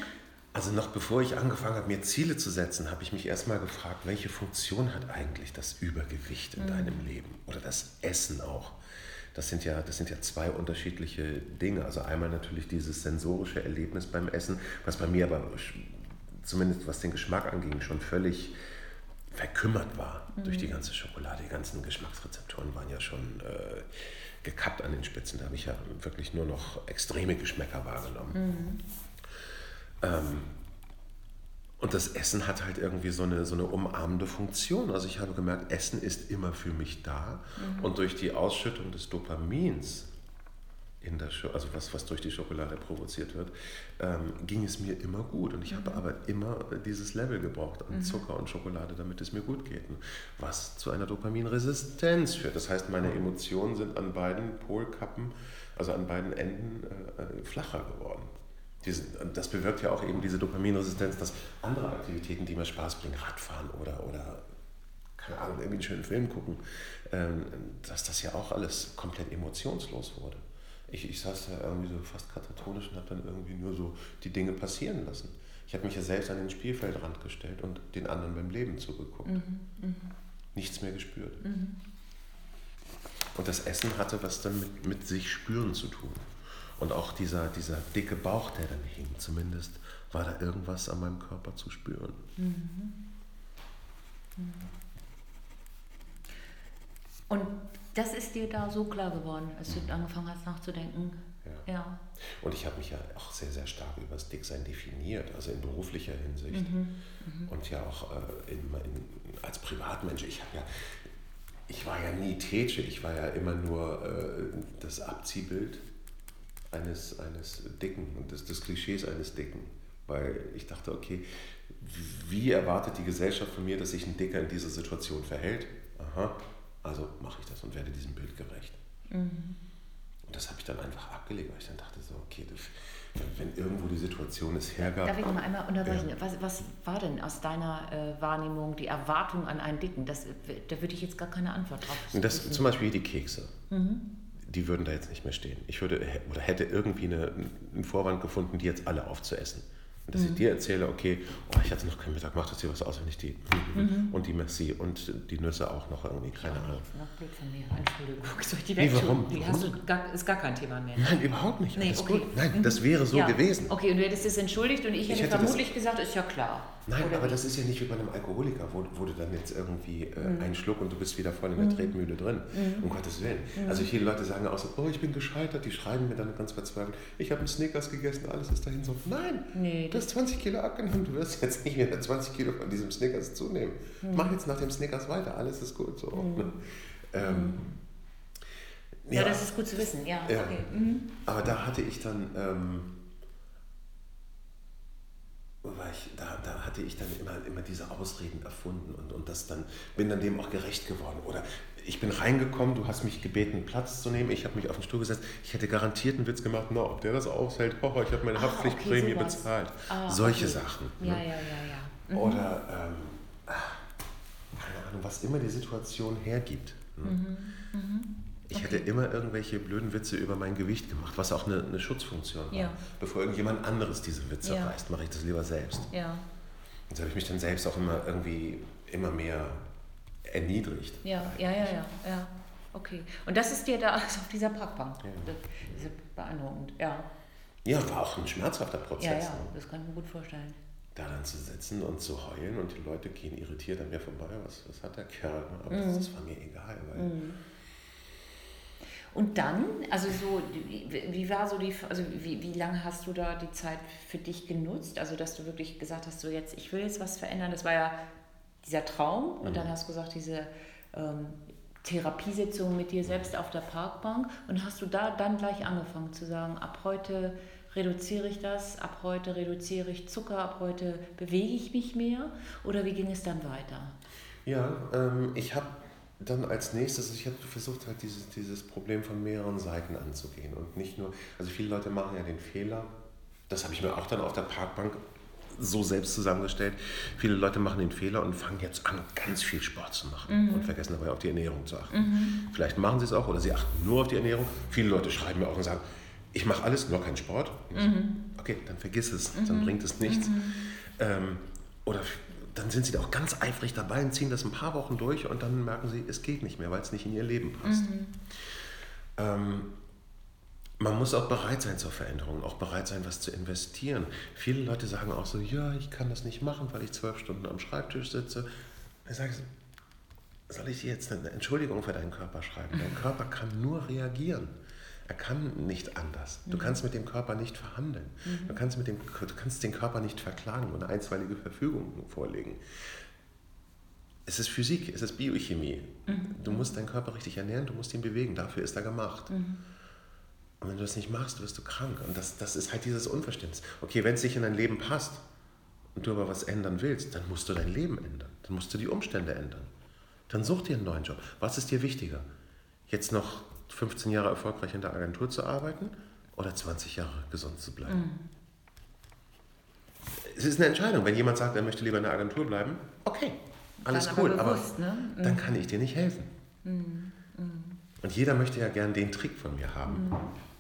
S2: Also noch bevor ich angefangen habe, mir Ziele zu setzen, habe ich mich erstmal gefragt, welche Funktion hat eigentlich das Übergewicht in mhm. deinem Leben oder das Essen auch? Das sind, ja, das sind ja zwei unterschiedliche Dinge. Also einmal natürlich dieses sensorische Erlebnis beim Essen, was bei mir aber zumindest was den Geschmack anging, schon völlig verkümmert war mhm. durch die ganze Schokolade. Die ganzen Geschmacksrezeptoren waren ja schon äh, gekappt an den Spitzen. Da habe ich ja wirklich nur noch extreme Geschmäcker wahrgenommen. Mhm. Ähm, und das Essen hat halt irgendwie so eine, so eine umarmende Funktion. Also ich habe gemerkt, Essen ist immer für mich da. Mhm. Und durch die Ausschüttung des Dopamins in der also was, was durch die Schokolade provoziert wird, ähm, ging es mir immer gut. Und ich mhm. habe aber immer dieses Level gebraucht an mhm. Zucker und Schokolade, damit es mir gut geht. Was zu einer Dopaminresistenz führt. Das heißt, meine Emotionen sind an beiden Polkappen, also an beiden Enden äh flacher geworden. Diese, das bewirkt ja auch eben diese Dopaminresistenz, dass andere Aktivitäten, die mir Spaß bringen, Radfahren oder, oder keine Ahnung, irgendwie einen schönen Film gucken, ähm, dass das ja auch alles komplett emotionslos wurde ich, ich saß da irgendwie so fast katatonisch und habe dann irgendwie nur so die Dinge passieren lassen. Ich habe mich ja selbst an den Spielfeldrand gestellt und den anderen beim Leben zugeguckt. Mhm, mh. Nichts mehr gespürt. Mhm. Und das Essen hatte was dann mit, mit sich spüren zu tun. Und auch dieser, dieser dicke Bauch, der dann hing, zumindest war da irgendwas an meinem Körper zu spüren. Mhm.
S1: Und das ist dir da so klar geworden, als du angefangen hast nachzudenken.
S2: Ja. ja. Und ich habe mich ja auch sehr, sehr stark über das Dicksein definiert, also in beruflicher Hinsicht. Mhm. Mhm. Und ja auch äh, in, in, als Privatmensch. Ich ja, ich war ja nie Tätsche, ich war ja immer nur äh, das Abziehbild eines, eines Dicken und des, des Klischees eines Dicken. weil ich dachte, okay, wie erwartet die Gesellschaft von mir, dass sich ein Dicker in dieser Situation verhält? Aha, also mache ich das und werde diesem Bild gerecht. Mhm. Und das habe ich dann einfach abgelegt, weil ich dann dachte so, okay, das, wenn irgendwo die Situation es hergab.
S1: Darf ich mal einmal unterbrechen? Ja. Was, was war denn aus deiner äh, Wahrnehmung die Erwartung an einen Dicken? Das, da würde ich jetzt gar keine Antwort drauf
S2: das, Zum Beispiel die Kekse. Mhm. Die würden da jetzt nicht mehr stehen. Ich würde oder hätte irgendwie eine, einen Vorwand gefunden, die jetzt alle aufzuessen dass ich mhm. dir erzähle, okay, oh, ich hatte noch keinen Mittag, macht das dir was aus, wenn ich die mhm. und die Merci und die Nüsse auch noch irgendwie, keine ja, Ahnung.
S1: Noch blöd von mir, Entschuldigung. Soll ich die nee, warum? Die hast du gar, ist gar kein Thema mehr.
S2: Nein, überhaupt nicht. Nee, okay. Nein, das wäre so ja. gewesen.
S1: Okay, und du hättest es entschuldigt und ich hätte, ich hätte vermutlich gesagt, ist ja klar.
S2: Nein, Oder aber wie? das ist ja nicht wie bei einem Alkoholiker, wo, wo du dann jetzt irgendwie äh, mhm. einen Schluck und du bist wieder voll in der mhm. Tretmühle drin. Mhm. Um Gottes Willen. Mhm. Also viele Leute sagen auch so, oh, ich bin gescheitert, die schreiben mir dann ganz verzweifelt, ich habe einen Snickers gegessen, alles ist dahin so. Nein, nee, du hast 20 Kilo abgenommen, du wirst jetzt nicht mehr 20 Kilo von diesem Snickers zunehmen. Mhm. Mach jetzt nach dem Snickers weiter, alles ist gut. So. Mhm. Ähm,
S1: ja, ja, das ist gut zu wissen, ja. ja. Okay.
S2: Aber da hatte ich dann... Ähm, war ich, da, da hatte ich dann immer, immer diese Ausreden erfunden und, und das dann, bin dann dem auch gerecht geworden. Oder ich bin reingekommen, du hast mich gebeten, Platz zu nehmen, ich habe mich auf den Stuhl gesetzt, ich hätte garantiert einen Witz gemacht, no, ob der das aushält, hoho, ich habe meine ah, Haftpflichtprämie okay, bezahlt. Ah, Solche okay. Sachen.
S1: Ja, ne? ja, ja, ja.
S2: Mhm. Oder, ähm, ah, keine Ahnung, was immer die Situation hergibt. Ne? Mhm. Mhm. Ich okay. hätte immer irgendwelche blöden Witze über mein Gewicht gemacht, was auch eine, eine Schutzfunktion war. Ja. Bevor irgendjemand anderes diese Witze ja. reißt, mache ich das lieber selbst. Ja. Und so habe ich mich dann selbst auch immer irgendwie immer mehr erniedrigt.
S1: Ja, ja, ja, ja, ja. Okay. Und das ist dir da also auf dieser Parkbank. Ja. Ist beeindruckend, ja.
S2: Ja, war auch ein schmerzhafter Prozess. Ja,
S1: ja, ne? das kann ich mir gut vorstellen.
S2: Da dann zu sitzen und zu heulen und die Leute gehen irritiert an mir vorbei. Was, was hat der Kerl? Aber mhm. das, das, war mir egal, weil. Mhm
S1: und dann, also so, wie, war so die, also wie, wie lange hast du da die Zeit für dich genutzt? Also, dass du wirklich gesagt hast, so jetzt, ich will jetzt was verändern. Das war ja dieser Traum. Und mhm. dann hast du gesagt, diese ähm, Therapiesitzung mit dir selbst auf der Parkbank. Und hast du da dann gleich angefangen zu sagen, ab heute reduziere ich das, ab heute reduziere ich Zucker, ab heute bewege ich mich mehr? Oder wie ging es dann weiter?
S2: Ja, ähm, ich habe dann als nächstes, ich habe versucht halt dieses, dieses Problem von mehreren Seiten anzugehen und nicht nur, also viele Leute machen ja den Fehler, das habe ich mir auch dann auf der Parkbank so selbst zusammengestellt. Viele Leute machen den Fehler und fangen jetzt an, ganz viel Sport zu machen mhm. und vergessen dabei auf die Ernährung zu achten. Mhm. Vielleicht machen sie es auch oder sie achten nur auf die Ernährung. Viele Leute schreiben mir auch und sagen, ich mache alles, nur keinen Sport. Mhm. Okay, dann vergiss es, dann mhm. bringt es nichts. Mhm. Ähm, oder dann sind sie da auch ganz eifrig dabei und ziehen das ein paar Wochen durch und dann merken sie, es geht nicht mehr, weil es nicht in ihr Leben passt. Mhm. Ähm, man muss auch bereit sein zur Veränderung, auch bereit sein, was zu investieren. Viele Leute sagen auch so, ja, ich kann das nicht machen, weil ich zwölf Stunden am Schreibtisch sitze. Dann sage ich, soll ich dir jetzt eine Entschuldigung für deinen Körper schreiben? Dein Körper kann nur reagieren. Er kann nicht anders. Du mhm. kannst mit dem Körper nicht verhandeln. Mhm. Du, kannst mit dem, du kannst den Körper nicht verklagen und eine einstweilige Verfügung vorlegen. Es ist Physik, es ist Biochemie. Mhm. Du musst deinen Körper richtig ernähren, du musst ihn bewegen. Dafür ist er gemacht. Und wenn du das nicht machst, wirst du krank. Und das, das ist halt dieses Unverständnis. Okay, wenn es sich in dein Leben passt und du aber was ändern willst, dann musst du dein Leben ändern. Dann musst du die Umstände ändern. Dann such dir einen neuen Job. Was ist dir wichtiger? Jetzt noch 15 Jahre erfolgreich in der Agentur zu arbeiten oder 20 Jahre gesund zu bleiben. Mhm. Es ist eine Entscheidung. Wenn jemand sagt, er möchte lieber in der Agentur bleiben, okay, alles dann cool, aber, bewusst, aber ne? mhm. dann kann ich dir nicht helfen. Mhm. mhm. Und jeder möchte ja gern den Trick von mir haben. Mhm.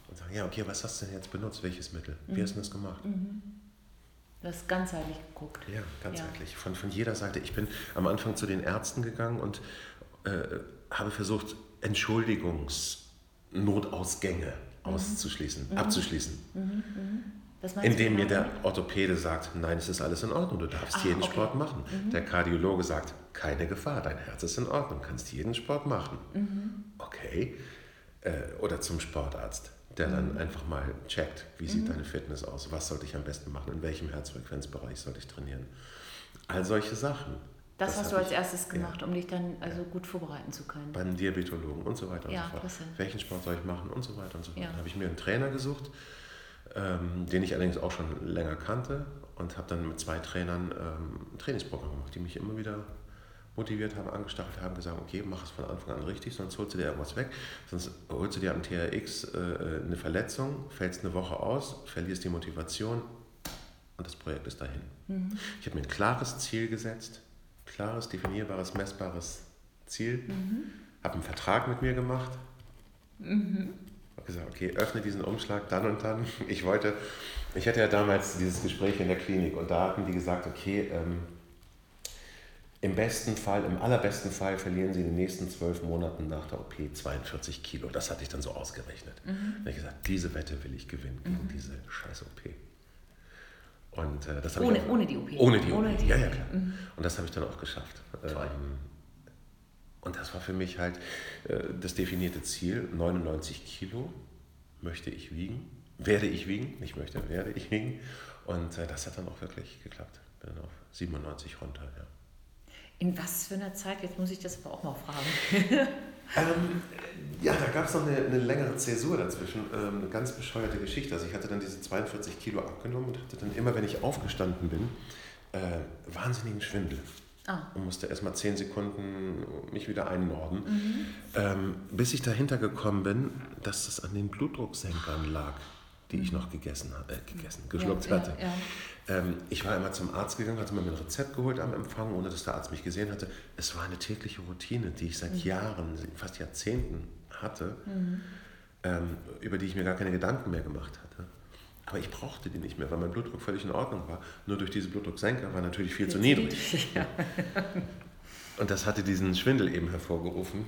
S2: Und sagen, ja, okay, was hast du denn jetzt benutzt? Welches Mittel? Wie mhm. hast du das gemacht?
S1: Du hast ganzheitlich geguckt.
S2: Ja, ganzheitlich. Ja. Von, von jeder Seite. Ich bin am Anfang zu den Ärzten gegangen und äh, habe versucht, Entschuldigungsnotausgänge mhm. auszuschließen, mhm. abzuschließen. Mhm. mhm. Indem mir der Orthopäde sagt, nein, es ist alles in Ordnung, du darfst ah, jeden okay. Sport machen. Mhm. Der Kardiologe sagt, keine Gefahr, dein Herz ist in Ordnung, kannst jeden Sport machen. Mhm. Okay. Äh, oder zum Sportarzt, der dann einfach mal checkt, wie sieht deine Fitness aus, was sollte ich am besten machen, in welchem Herzfrequenzbereich sollte ich trainieren. All solche Sachen.
S1: Das, das hast du als ich, erstes gemacht, ja. um dich dann also gut vorbereiten zu können.
S2: Beim Diabetologen und so weiter und ja, so fort. Welchen Sport soll ich machen und so weiter und so fort. Ja. Dann habe ich mir einen Trainer gesucht, ähm, den ich allerdings auch schon länger kannte und habe dann mit zwei Trainern ähm, ein Trainingsprogramm gemacht, die mich immer wieder motiviert haben, angestachelt haben, gesagt, okay, mach es von Anfang an richtig, sonst holst du dir irgendwas weg, sonst holst du dir am TRX äh, eine Verletzung, fällst eine Woche aus, verlierst die Motivation und das Projekt ist dahin. Mhm. Ich habe mir ein klares Ziel gesetzt, klares, definierbares, messbares Ziel, mhm. habe einen Vertrag mit mir gemacht, mhm. habe gesagt, okay, öffne diesen Umschlag dann und dann. Ich wollte, ich hatte ja damals dieses Gespräch in der Klinik und da hatten die gesagt, okay, ähm, im besten Fall, im allerbesten Fall verlieren sie in den nächsten zwölf Monaten nach der OP 42 Kilo. Das hatte ich dann so ausgerechnet. Mhm. Da habe ich gesagt, diese Wette will ich gewinnen gegen mhm. diese scheiß OP. Und, äh, das
S1: ohne,
S2: ich auch,
S1: ohne die OP?
S2: Ohne die ohne OP, die ja, ja, klar. Mhm. Und das habe ich dann auch geschafft.
S1: Toll. Ähm,
S2: und das war für mich halt äh, das definierte Ziel, 99 Kilo möchte ich wiegen, werde ich wiegen, nicht möchte, werde ich wiegen. Und äh, das hat dann auch wirklich geklappt. Bin auf 97 runter, ja.
S1: In was für einer Zeit? Jetzt muss ich das aber auch mal fragen.
S2: ähm, ja, da gab es noch eine, eine, längere Zäsur dazwischen. Ähm, eine ganz bescheuerte Geschichte. Also ich hatte dann diese 42 Kilo abgenommen und hatte dann immer, wenn ich aufgestanden bin, äh, wahnsinnigen Schwindel. Ah. Und musste erst mal 10 Sekunden mich wieder einnorden. Mhm. Ähm, bis ich dahinter gekommen bin, dass das an den Blutdrucksenkern lag die ich noch gegessen, äh, gegessen geschluckt ja, hatte. Ja, ja. Ähm, ich war immer zum Arzt gegangen, hatte mir ein Rezept geholt am Empfang, ohne dass der Arzt mich gesehen hatte. Es war eine tägliche Routine, die ich seit mhm. Jahren, fast Jahrzehnten hatte, mhm. ähm, über die ich mir gar keine Gedanken mehr gemacht hatte. Aber ich brauchte die nicht mehr, weil mein Blutdruck völlig in Ordnung war. Nur durch diese Blutdrucksenker war natürlich viel, viel zu niedrig. Und das hatte diesen Schwindel eben hervorgerufen.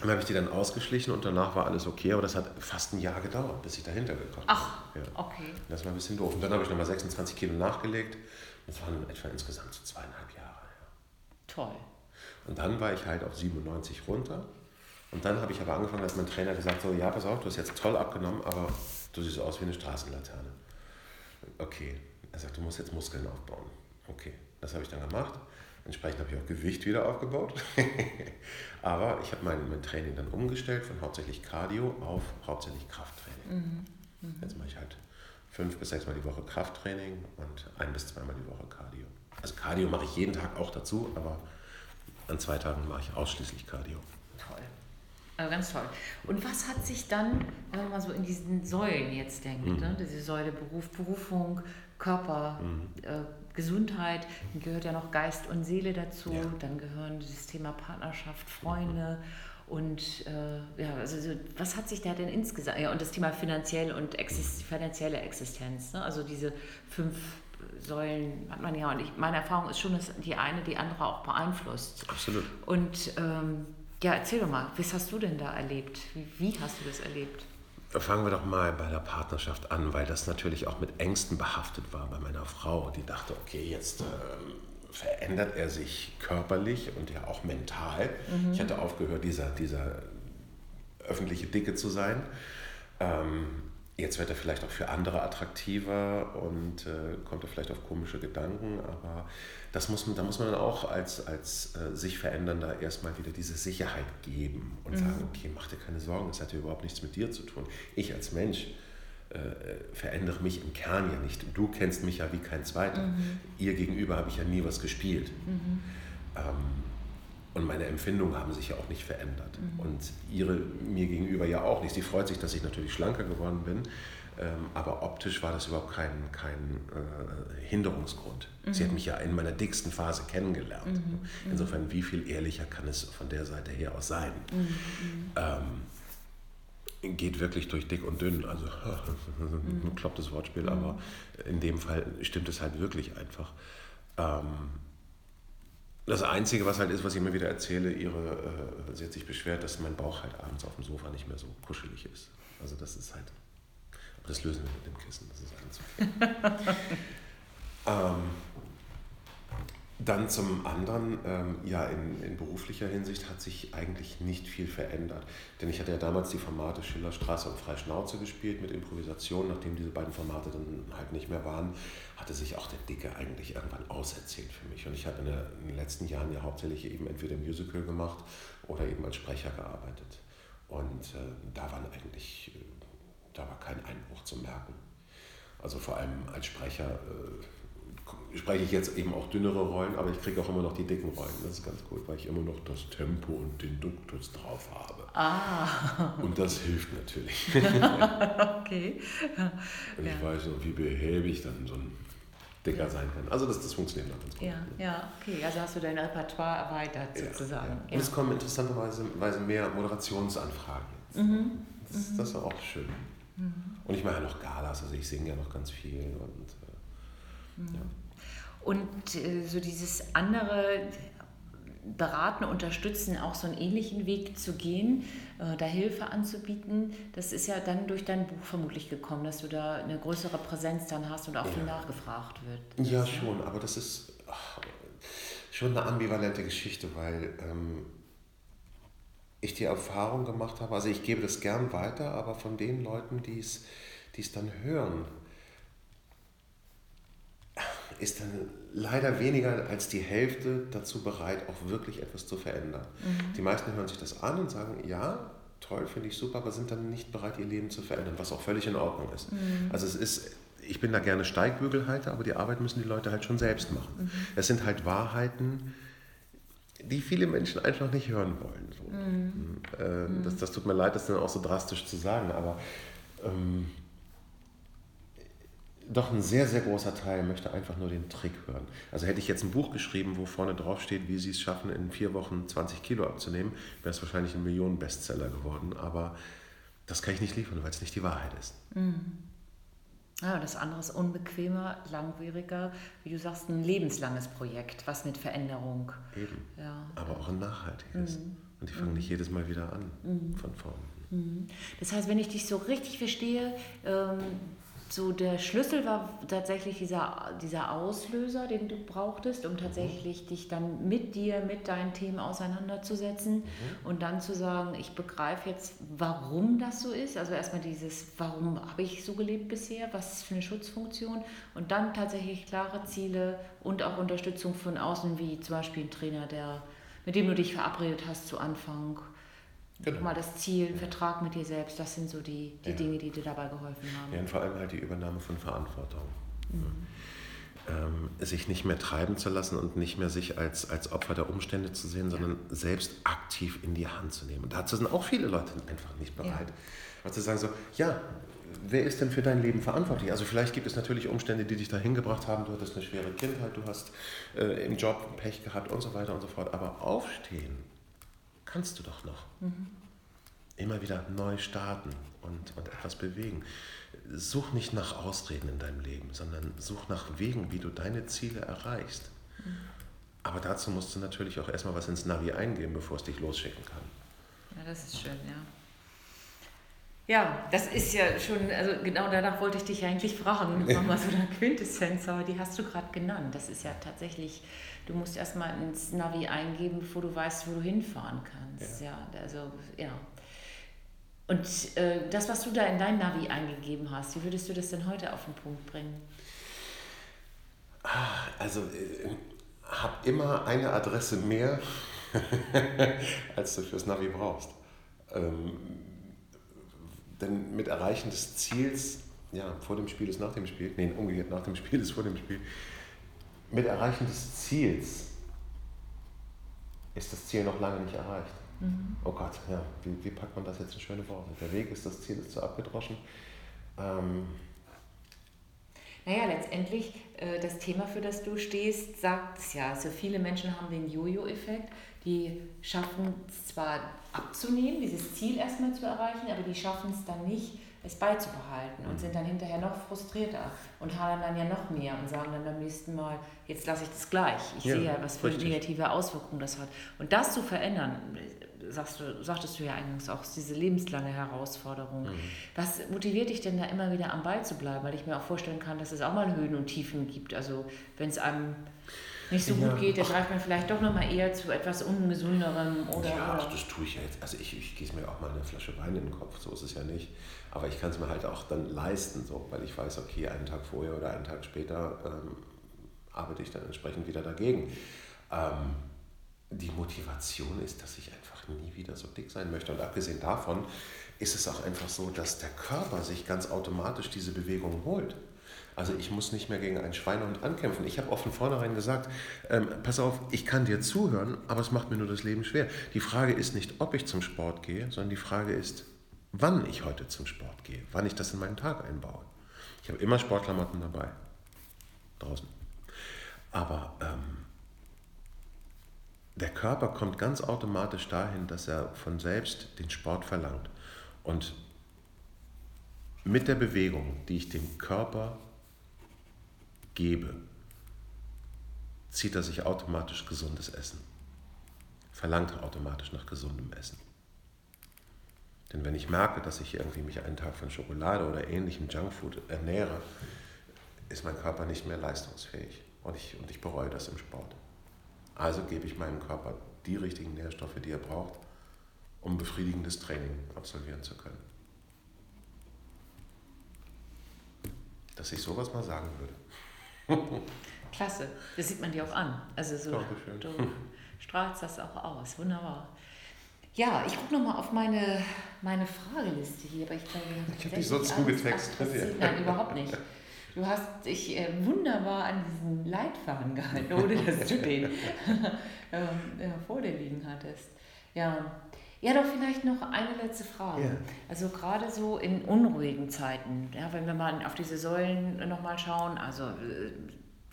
S2: Dann habe ich die dann ausgeschlichen und danach war alles okay, aber das hat fast ein Jahr gedauert, bis ich dahinter gekommen bin.
S1: Ach, ja. okay.
S2: Das war ein bisschen doof. Und dann habe ich nochmal 26 Kilo nachgelegt. Das waren etwa insgesamt so zweieinhalb Jahre. Ja.
S1: Toll.
S2: Und dann war ich halt auf 97 runter. Und dann habe ich aber angefangen, dass mein Trainer gesagt so, ja, pass auf, du hast jetzt toll abgenommen, aber du siehst aus wie eine Straßenlaterne. Okay. Er sagt, du musst jetzt Muskeln aufbauen. Okay, das habe ich dann gemacht. Entsprechend habe ich auch Gewicht wieder aufgebaut. Aber ich habe mein, mein Training dann umgestellt von hauptsächlich Cardio auf hauptsächlich Krafttraining. Mhm. Mhm. Jetzt mache ich halt fünf bis sechs Mal die Woche Krafttraining und ein bis zweimal die Woche Cardio. Also Cardio mache ich jeden Tag auch dazu, aber an zwei Tagen mache ich ausschließlich Cardio.
S1: Toll. Also ganz toll. Und was hat sich dann, wenn man mal so in diesen Säulen jetzt denkt, mhm. ne? diese Säule Beruf, Berufung, Körper, mhm. äh, Gesundheit, dann gehört ja noch Geist und Seele dazu, ja. dann gehören das Thema Partnerschaft, Freunde mhm. und äh, ja, also was hat sich da denn insgesamt, ja und das Thema finanziell und exist finanzielle Existenz, ne? also diese fünf Säulen hat man ja und ich, meine Erfahrung ist schon, dass die eine die andere auch beeinflusst.
S2: Absolut.
S1: Und ähm, ja, erzähl doch mal, was hast du denn da erlebt? Wie, wie hast du das erlebt?
S2: Fangen wir doch mal bei der Partnerschaft an, weil das natürlich auch mit Ängsten behaftet war bei meiner Frau. Die dachte, okay, jetzt ähm, verändert er sich körperlich und ja auch mental. Mhm. Ich hatte aufgehört, dieser, dieser öffentliche Dicke zu sein. Ähm, jetzt wird er vielleicht auch für andere attraktiver und äh, kommt er vielleicht auf komische Gedanken, aber das muss man, da muss man dann auch als, als äh, sich Verändernder erstmal wieder diese Sicherheit geben und mhm. sagen, okay, mach dir keine Sorgen, das hat ja überhaupt nichts mit dir zu tun. Ich als Mensch äh, verändere mich im Kern ja nicht. Du kennst mich ja wie kein Zweiter. Mhm. Ihr gegenüber habe ich ja nie was gespielt. Mhm. Ähm, und meine Empfindungen haben sich ja auch nicht verändert. Mhm. Und ihre mir gegenüber ja auch nicht. Sie freut sich, dass ich natürlich schlanker geworden bin. Ähm, aber optisch war das überhaupt kein, kein äh, Hinderungsgrund. Mhm. Sie hat mhm. mich ja in meiner dicksten Phase kennengelernt. Mhm. mhm. Insofern, wie viel ehrlicher kann es von der Seite her aus sein? Mhm. Ähm, geht wirklich durch dick und dünn. Also ein klopptes Wortspiel, aber in dem Fall stimmt es halt wirklich einfach. Ähm, das Einzige, was halt ist, was ich immer wieder erzähle, ihre, äh, sie hat sich beschwert, dass mein Bauch halt abends auf dem Sofa nicht mehr so kuschelig ist. Also das ist halt das lösen wir mit dem Kissen, das ist alles okay. ähm, dann zum anderen, ähm, ja, in, in, beruflicher Hinsicht hat sich eigentlich nicht viel verändert. Denn ich hatte ja damals die Formate Schillerstraße und Freischnauze gespielt mit Improvisation. Nachdem diese beiden Formate dann halt nicht mehr waren, hatte sich auch der Dicke eigentlich irgendwann auserzählt für mich. Und ich habe in, in, den letzten Jahren ja hauptsächlich eben entweder Musical gemacht oder eben als Sprecher gearbeitet. Und äh, da waren eigentlich äh, da war kein Einbruch zu merken. Also vor allem als Sprecher äh, spreche ich jetzt eben auch dünnere Rollen, aber ich kriege auch immer noch die dicken Rollen. Das ist ganz gut, weil ich immer noch das Tempo und den Duktus drauf habe.
S1: Ah.
S2: Und das hilft natürlich.
S1: okay.
S2: Und ich weiß noch, wie behäbig dann so ein dicker sein kann. Also das, das funktioniert noch ganz gut.
S1: Ja, ja, okay. Also hast du dein Repertoire erweitert sozusagen.
S2: Ja, ja. Und es kommen interessanterweise mehr Moderationsanfragen. Mhm. Das, das, ist auch schön. Mhm. Und ich mache ja noch Galas, also ich singe ja noch ganz viel. Und, äh,
S1: mhm. ja. Und äh, so dieses andere beraten, unterstützen, auch so einen ähnlichen Weg zu gehen, äh, da Hilfe anzubieten, das ist ja dann durch dein Buch vermutlich gekommen, dass du da eine größere Präsenz dann hast und auch ja. viel nachgefragt wird.
S2: Ja, schon, aber das ist ach, schon eine ambivalente Geschichte, weil ähm, ich die Erfahrung gemacht habe, also ich gebe das gern weiter, aber von den Leuten, die es dann hören, ist dann leider weniger als die Hälfte dazu bereit, auch wirklich etwas zu verändern. Mhm. Die meisten hören sich das an und sagen, ja, toll, finde ich super, aber sind dann nicht bereit, ihr Leben zu verändern, was auch völlig in Ordnung ist. Mhm. Also es ist, ich bin da gerne Steigbügelhalter, aber die Arbeit müssen die Leute halt schon selbst machen. Mhm. Es sind halt Wahrheiten, die viele Menschen einfach nicht hören wollen. So. Mhm. Äh, das, das tut mir leid, das dann auch so drastisch zu sagen, aber ähm, doch ein sehr, sehr großer Teil möchte einfach nur den Trick hören. Also hätte ich jetzt ein Buch geschrieben, wo vorne drauf steht, wie Sie es schaffen, in vier Wochen 20 Kilo abzunehmen, wäre es wahrscheinlich ein Millionen-Bestseller geworden. Aber das kann ich nicht liefern, weil es nicht die Wahrheit ist.
S1: Mhm. Ja, das andere ist unbequemer, langwieriger, wie du sagst, ein lebenslanges Projekt, was mit Veränderung.
S2: Eben. Ja. Aber auch ein nachhaltiges. Mhm. Und die fangen mhm. nicht jedes Mal wieder an, mhm. von vorne.
S1: Mhm. Das heißt, wenn ich dich so richtig verstehe, ähm, so der Schlüssel war tatsächlich dieser, dieser Auslöser, den du brauchtest, um tatsächlich mhm. dich dann mit dir, mit deinen Themen auseinanderzusetzen mhm. und dann zu sagen, ich begreife jetzt, warum das so ist. Also erstmal dieses, warum habe ich so gelebt bisher, was ist für eine Schutzfunktion und dann tatsächlich klare Ziele und auch Unterstützung von außen, wie zum Beispiel ein Trainer, der, mit dem du dich verabredet hast zu Anfang Genau. Mal das Ziel, Vertrag mit dir selbst, das sind so die, die ja. Dinge, die dir dabei geholfen haben.
S2: Ja, und vor allem halt die Übernahme von Verantwortung. Mhm. Ähm, sich nicht mehr treiben zu lassen und nicht mehr sich als, als Opfer der Umstände zu sehen, sondern ja. selbst aktiv in die Hand zu nehmen. Und dazu sind auch viele Leute einfach nicht bereit. Ja. Weil sie sagen so, ja, wer ist denn für dein Leben verantwortlich? Also vielleicht gibt es natürlich Umstände, die dich dahin gebracht haben, du hattest eine schwere Kindheit, du hast äh, im Job Pech gehabt und so weiter und so fort. Aber aufstehen kannst du doch noch. Mhm. Immer wieder neu starten und, und etwas bewegen. Such nicht nach Ausreden in deinem Leben, sondern such nach Wegen, wie du deine Ziele erreichst. Mhm. Aber dazu musst du natürlich auch erstmal was ins Navi eingeben, bevor es dich losschicken kann.
S1: Ja, das ist schön, ja. Ja, das ist ja schon, also genau danach wollte ich dich eigentlich fragen, nochmal so eine Quintessenz, aber die hast du gerade genannt. Das ist ja tatsächlich du musst erstmal ins Navi eingeben, bevor du weißt, wo du hinfahren kannst. Ja, ja also ja. Und äh, das, was du da in dein Navi eingegeben hast, wie würdest du das denn heute auf den Punkt bringen?
S2: Ah, also äh, hab immer eine Adresse mehr, als du fürs Navi brauchst. Ähm, denn mit Erreichen des Ziels, ja, vor dem Spiel ist nach dem Spiel, nee, umgekehrt, nach dem Spiel ist vor dem Spiel, mit Erreichen des Ziels ist das Ziel noch lange nicht erreicht. Mhm. Oh Gott, ja, wie, wie, packt man das jetzt in schöne Worte? Der Weg ist das Ziel, ist zu abgedroschen. Ähm,
S1: naja, letztendlich, äh, das Thema, für das du stehst, sagt es ja. Also viele Menschen haben den Jojo-Effekt. Die schaffen es zwar abzunehmen, dieses Ziel erstmal zu erreichen, aber die schaffen es dann nicht, es beizubehalten und sind dann hinterher noch frustrierter und hadern dann ja noch mehr und sagen dann beim nächsten Mal, jetzt lasse ich das gleich. Ich ja, sehe ja, was für richtig. negative Auswirkungen das hat. Und das zu verändern, sagst du, sagtest du ja eingangs auch, diese lebenslange Herausforderung. Mhm. Was motiviert dich denn da immer wieder am Ball zu bleiben? Weil ich mir auch vorstellen kann, dass es auch mal Höhen und Tiefen gibt. Also wenn es einem nicht so ja. gut geht, dann greift man vielleicht doch nochmal eher zu etwas Ungesunderem oder.
S2: Ja,
S1: oder?
S2: das tue ich ja jetzt. Also ich, ich gieße mir auch mal eine Flasche Wein in den Kopf, so ist es ja nicht. Aber ich kann es mir halt auch dann leisten, so, weil ich weiß, okay, einen Tag vorher oder einen Tag später ähm, arbeite ich dann entsprechend wieder dagegen. Ähm, die Motivation ist, dass ich einfach nie wieder so dick sein möchte. Und abgesehen davon ist es auch einfach so, dass der Körper sich ganz automatisch diese Bewegung holt. Also ich muss nicht mehr gegen einen Schweinehund ankämpfen. Ich habe auch von vornherein gesagt, ähm, pass auf, ich kann dir zuhören, aber es macht mir nur das Leben schwer. Die Frage ist nicht, ob ich zum Sport gehe, sondern die Frage ist, wann ich heute zum Sport gehe, wann ich das in meinen Tag einbaue. Ich habe immer Sportklamotten dabei, draußen. Aber ähm, der Körper kommt ganz automatisch dahin, dass er von selbst den Sport verlangt. Und mit der Bewegung, die ich dem Körper gebe, zieht er sich automatisch gesundes Essen, verlangt automatisch nach gesundem Essen. Denn wenn ich merke, dass ich irgendwie mich einen Tag von Schokolade oder ähnlichem Junkfood ernähre, ist mein Körper nicht mehr leistungsfähig und ich, und ich bereue das im Sport. Also gebe ich meinem Körper die richtigen Nährstoffe, die er braucht, um befriedigendes Training absolvieren zu können. Dass ich sowas mal sagen würde.
S1: Klasse, das sieht man dir auch an. Also so,
S2: Dankeschön.
S1: du strahlst das auch aus. Wunderbar. Ja, ich gucke nochmal auf meine, meine Frageliste hier, aber ich glaube,
S2: Ich habe dich so zugetextet.
S1: Nein, überhaupt nicht. Du hast dich äh, wunderbar an diesen Leitfaden gehalten, ohne dass du den ähm, ja, vor dir liegen hattest. Ja. ja, doch vielleicht noch eine letzte Frage.
S2: Ja.
S1: Also gerade so in unruhigen Zeiten, ja, wenn wir mal auf diese Säulen nochmal schauen, also äh,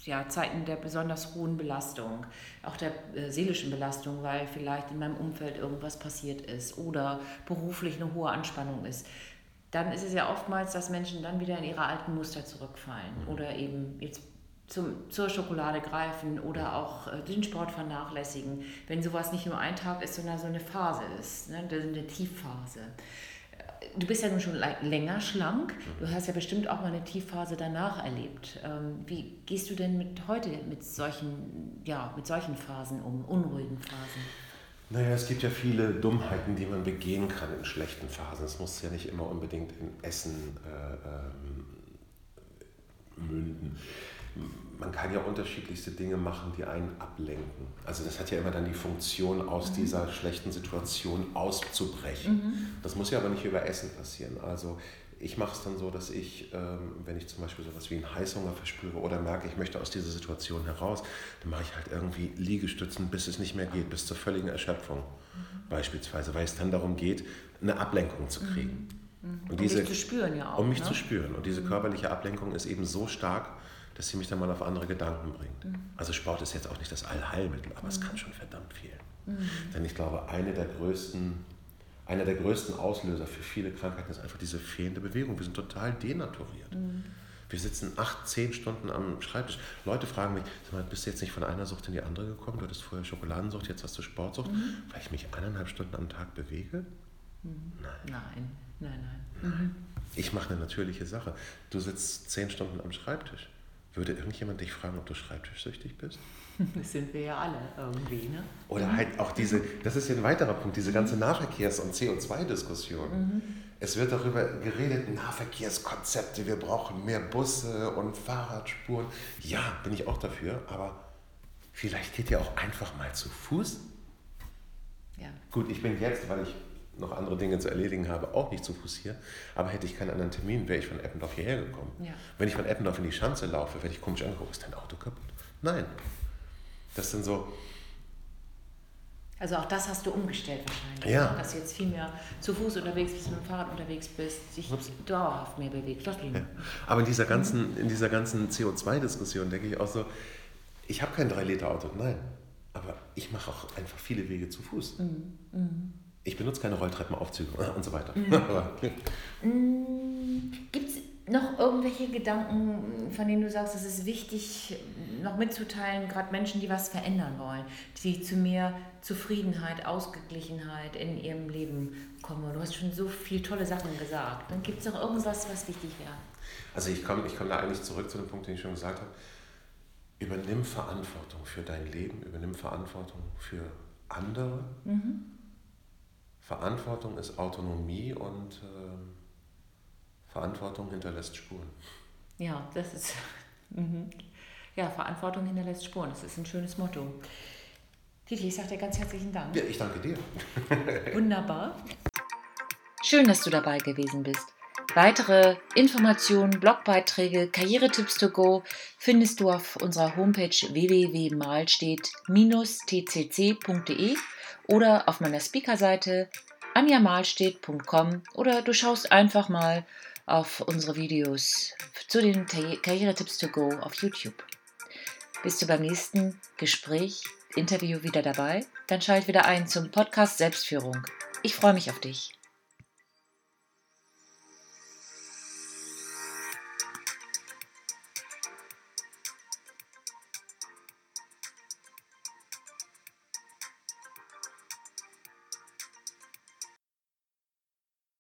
S1: ja, Zeiten der besonders hohen Belastung, auch der äh, seelischen Belastung, weil vielleicht in meinem Umfeld irgendwas passiert ist oder beruflich eine hohe Anspannung ist, dann ist es ja oftmals, dass Menschen dann wieder in ihre alten Muster zurückfallen oder eben jetzt zum, zur Schokolade greifen oder auch äh, den Sport vernachlässigen, wenn sowas nicht nur ein Tag ist, sondern so eine Phase ist, ne? das ist eine Tiefphase. Du bist ja nun schon länger schlank, du hast ja bestimmt auch mal eine Tiefphase danach erlebt. Ähm, wie gehst du denn mit heute mit solchen, ja, mit solchen Phasen um, unruhigen Phasen?
S2: Naja, es gibt ja viele Dummheiten, die man begehen kann in schlechten Phasen. Es muss ja nicht immer unbedingt in Essen äh, ähm, münden. Man kann ja unterschiedlichste Dinge machen, die einen ablenken. Also das hat ja immer dann die Funktion, aus dieser schlechten Situation auszubrechen. Das muss ja aber nicht über Essen passieren. Also ich mache es dann so, dass ich, ähm, wenn ich zum Beispiel sowas wie einen Heißhunger verspüre oder merke, ich möchte aus dieser Situation heraus, dann mache ich halt irgendwie Liegestützen, bis es nicht mehr geht, bis zur völligen Erschöpfung beispielsweise, weil es dann darum geht, eine Ablenkung zu kriegen. Und
S1: Um dich zu spüren ja auch.
S2: um mich
S1: ne?
S2: zu spüren. Und diese körperliche Ablenkung ist eben so stark, dass sie mich dann mal auf andere Gedanken bringt.
S1: Mhm.
S2: Also Sport ist jetzt auch nicht das Allheilmittel, aber es kann schon verdammt viel.
S1: Mhm.
S2: Denn ich glaube, eine der größten, einer der größten Auslöser für viele Krankheiten ist einfach diese fehlende Bewegung. Wir sind total denaturiert.
S1: Mhm.
S2: Wir sitzen acht, zehn Stunden am Schreibtisch. Leute fragen mich, mal, bist du jetzt nicht von einer Sucht in die andere gekommen? Du hattest vorher Schokoladensucht, jetzt hast du Sportsucht.
S1: Mhm.
S2: Weil ich mich eineinhalb Stunden am Tag bewege? Nein.
S1: Nein, nein, nein.
S2: Ich mache eine natürliche Sache. Du sitzt zehn Stunden am Schreibtisch. Würde irgendjemand dich fragen, ob du schreibtischsüchtig bist?
S1: Das sind wir ja alle irgendwie, ne?
S2: Oder halt auch diese, das ist ja ein weiterer Punkt, diese ganze Nahverkehrs- und CO2-Diskussion. Es wird darüber geredet, Nahverkehrskonzepte, wir brauchen mehr Busse und Fahrradspuren. Ja, bin ich auch dafür, aber vielleicht geht ihr auch einfach mal zu Fuß.
S1: Ja.
S2: Gut, ich bin jetzt, weil ich noch andere Dinge zu erledigen habe, auch nicht zu Fuß hier. Aber hätte ich keinen anderen Termin, wäre ich von Eppendorf hierher gekommen.
S1: Ja.
S2: Wenn ich von Eppendorf in die Schanze laufe, werde ich komisch angeguckt, ist dein Auto kaputt? Nein. Das sind so,
S1: Also auch das hast du umgestellt wahrscheinlich.
S2: Ja.
S1: Dass du jetzt viel mehr zu Fuß unterwegs bist, mit dem Fahrrad unterwegs bist, dich dauerhaft mehr bewegst. Das
S2: Ja. Aber in dieser ganzen, in dieser ganzen CO2-Diskussion denke ich auch so, ich habe kein 3-Liter-Auto, nein. Aber ich mache auch einfach viele Wege zu Fuß. Ich benutze keine Rolltreppenaufzüge und so weiter. Aber,
S1: Gibt es noch irgendwelche Gedanken, von denen du sagst, es ist wichtig, noch mitzuteilen, gerade Menschen, die was verändern wollen, die zu mehr Zufriedenheit, Ausgeglichenheit in ihrem Leben kommen? Du hast schon so viele tolle Sachen gesagt. Dann gibt es noch irgendwas, was wichtig wäre.
S2: also ich komme ich komm da eigentlich zurück zu dem Punkt, den ich schon gesagt habe. Übernimm Verantwortung für dein Leben, übernimm Verantwortung für andere. Verantwortung ist Autonomie und ähm, Verantwortung hinterlässt Spuren.
S1: Ja, das ist. Mhm. Ja, Verantwortung hinterlässt Spuren. Das ist ein schönes Motto. Titi, ich sage dir ganz herzlichen Dank.
S2: Ja, ich danke dir.
S1: Wunderbar. Schön, dass du dabei gewesen bist. Weitere Informationen, Blogbeiträge, Karrieretipps to go findest du auf unserer Homepage www.malstedt-tcc.de oder auf meiner Speakerseite anjamalstedt.com oder du schaust einfach mal auf unsere Videos zu den Karrieretipps to go auf YouTube. Bist du beim nächsten Gespräch, Interview wieder dabei? Dann schalt wieder ein zum Podcast Selbstführung. Ich freue mich auf dich.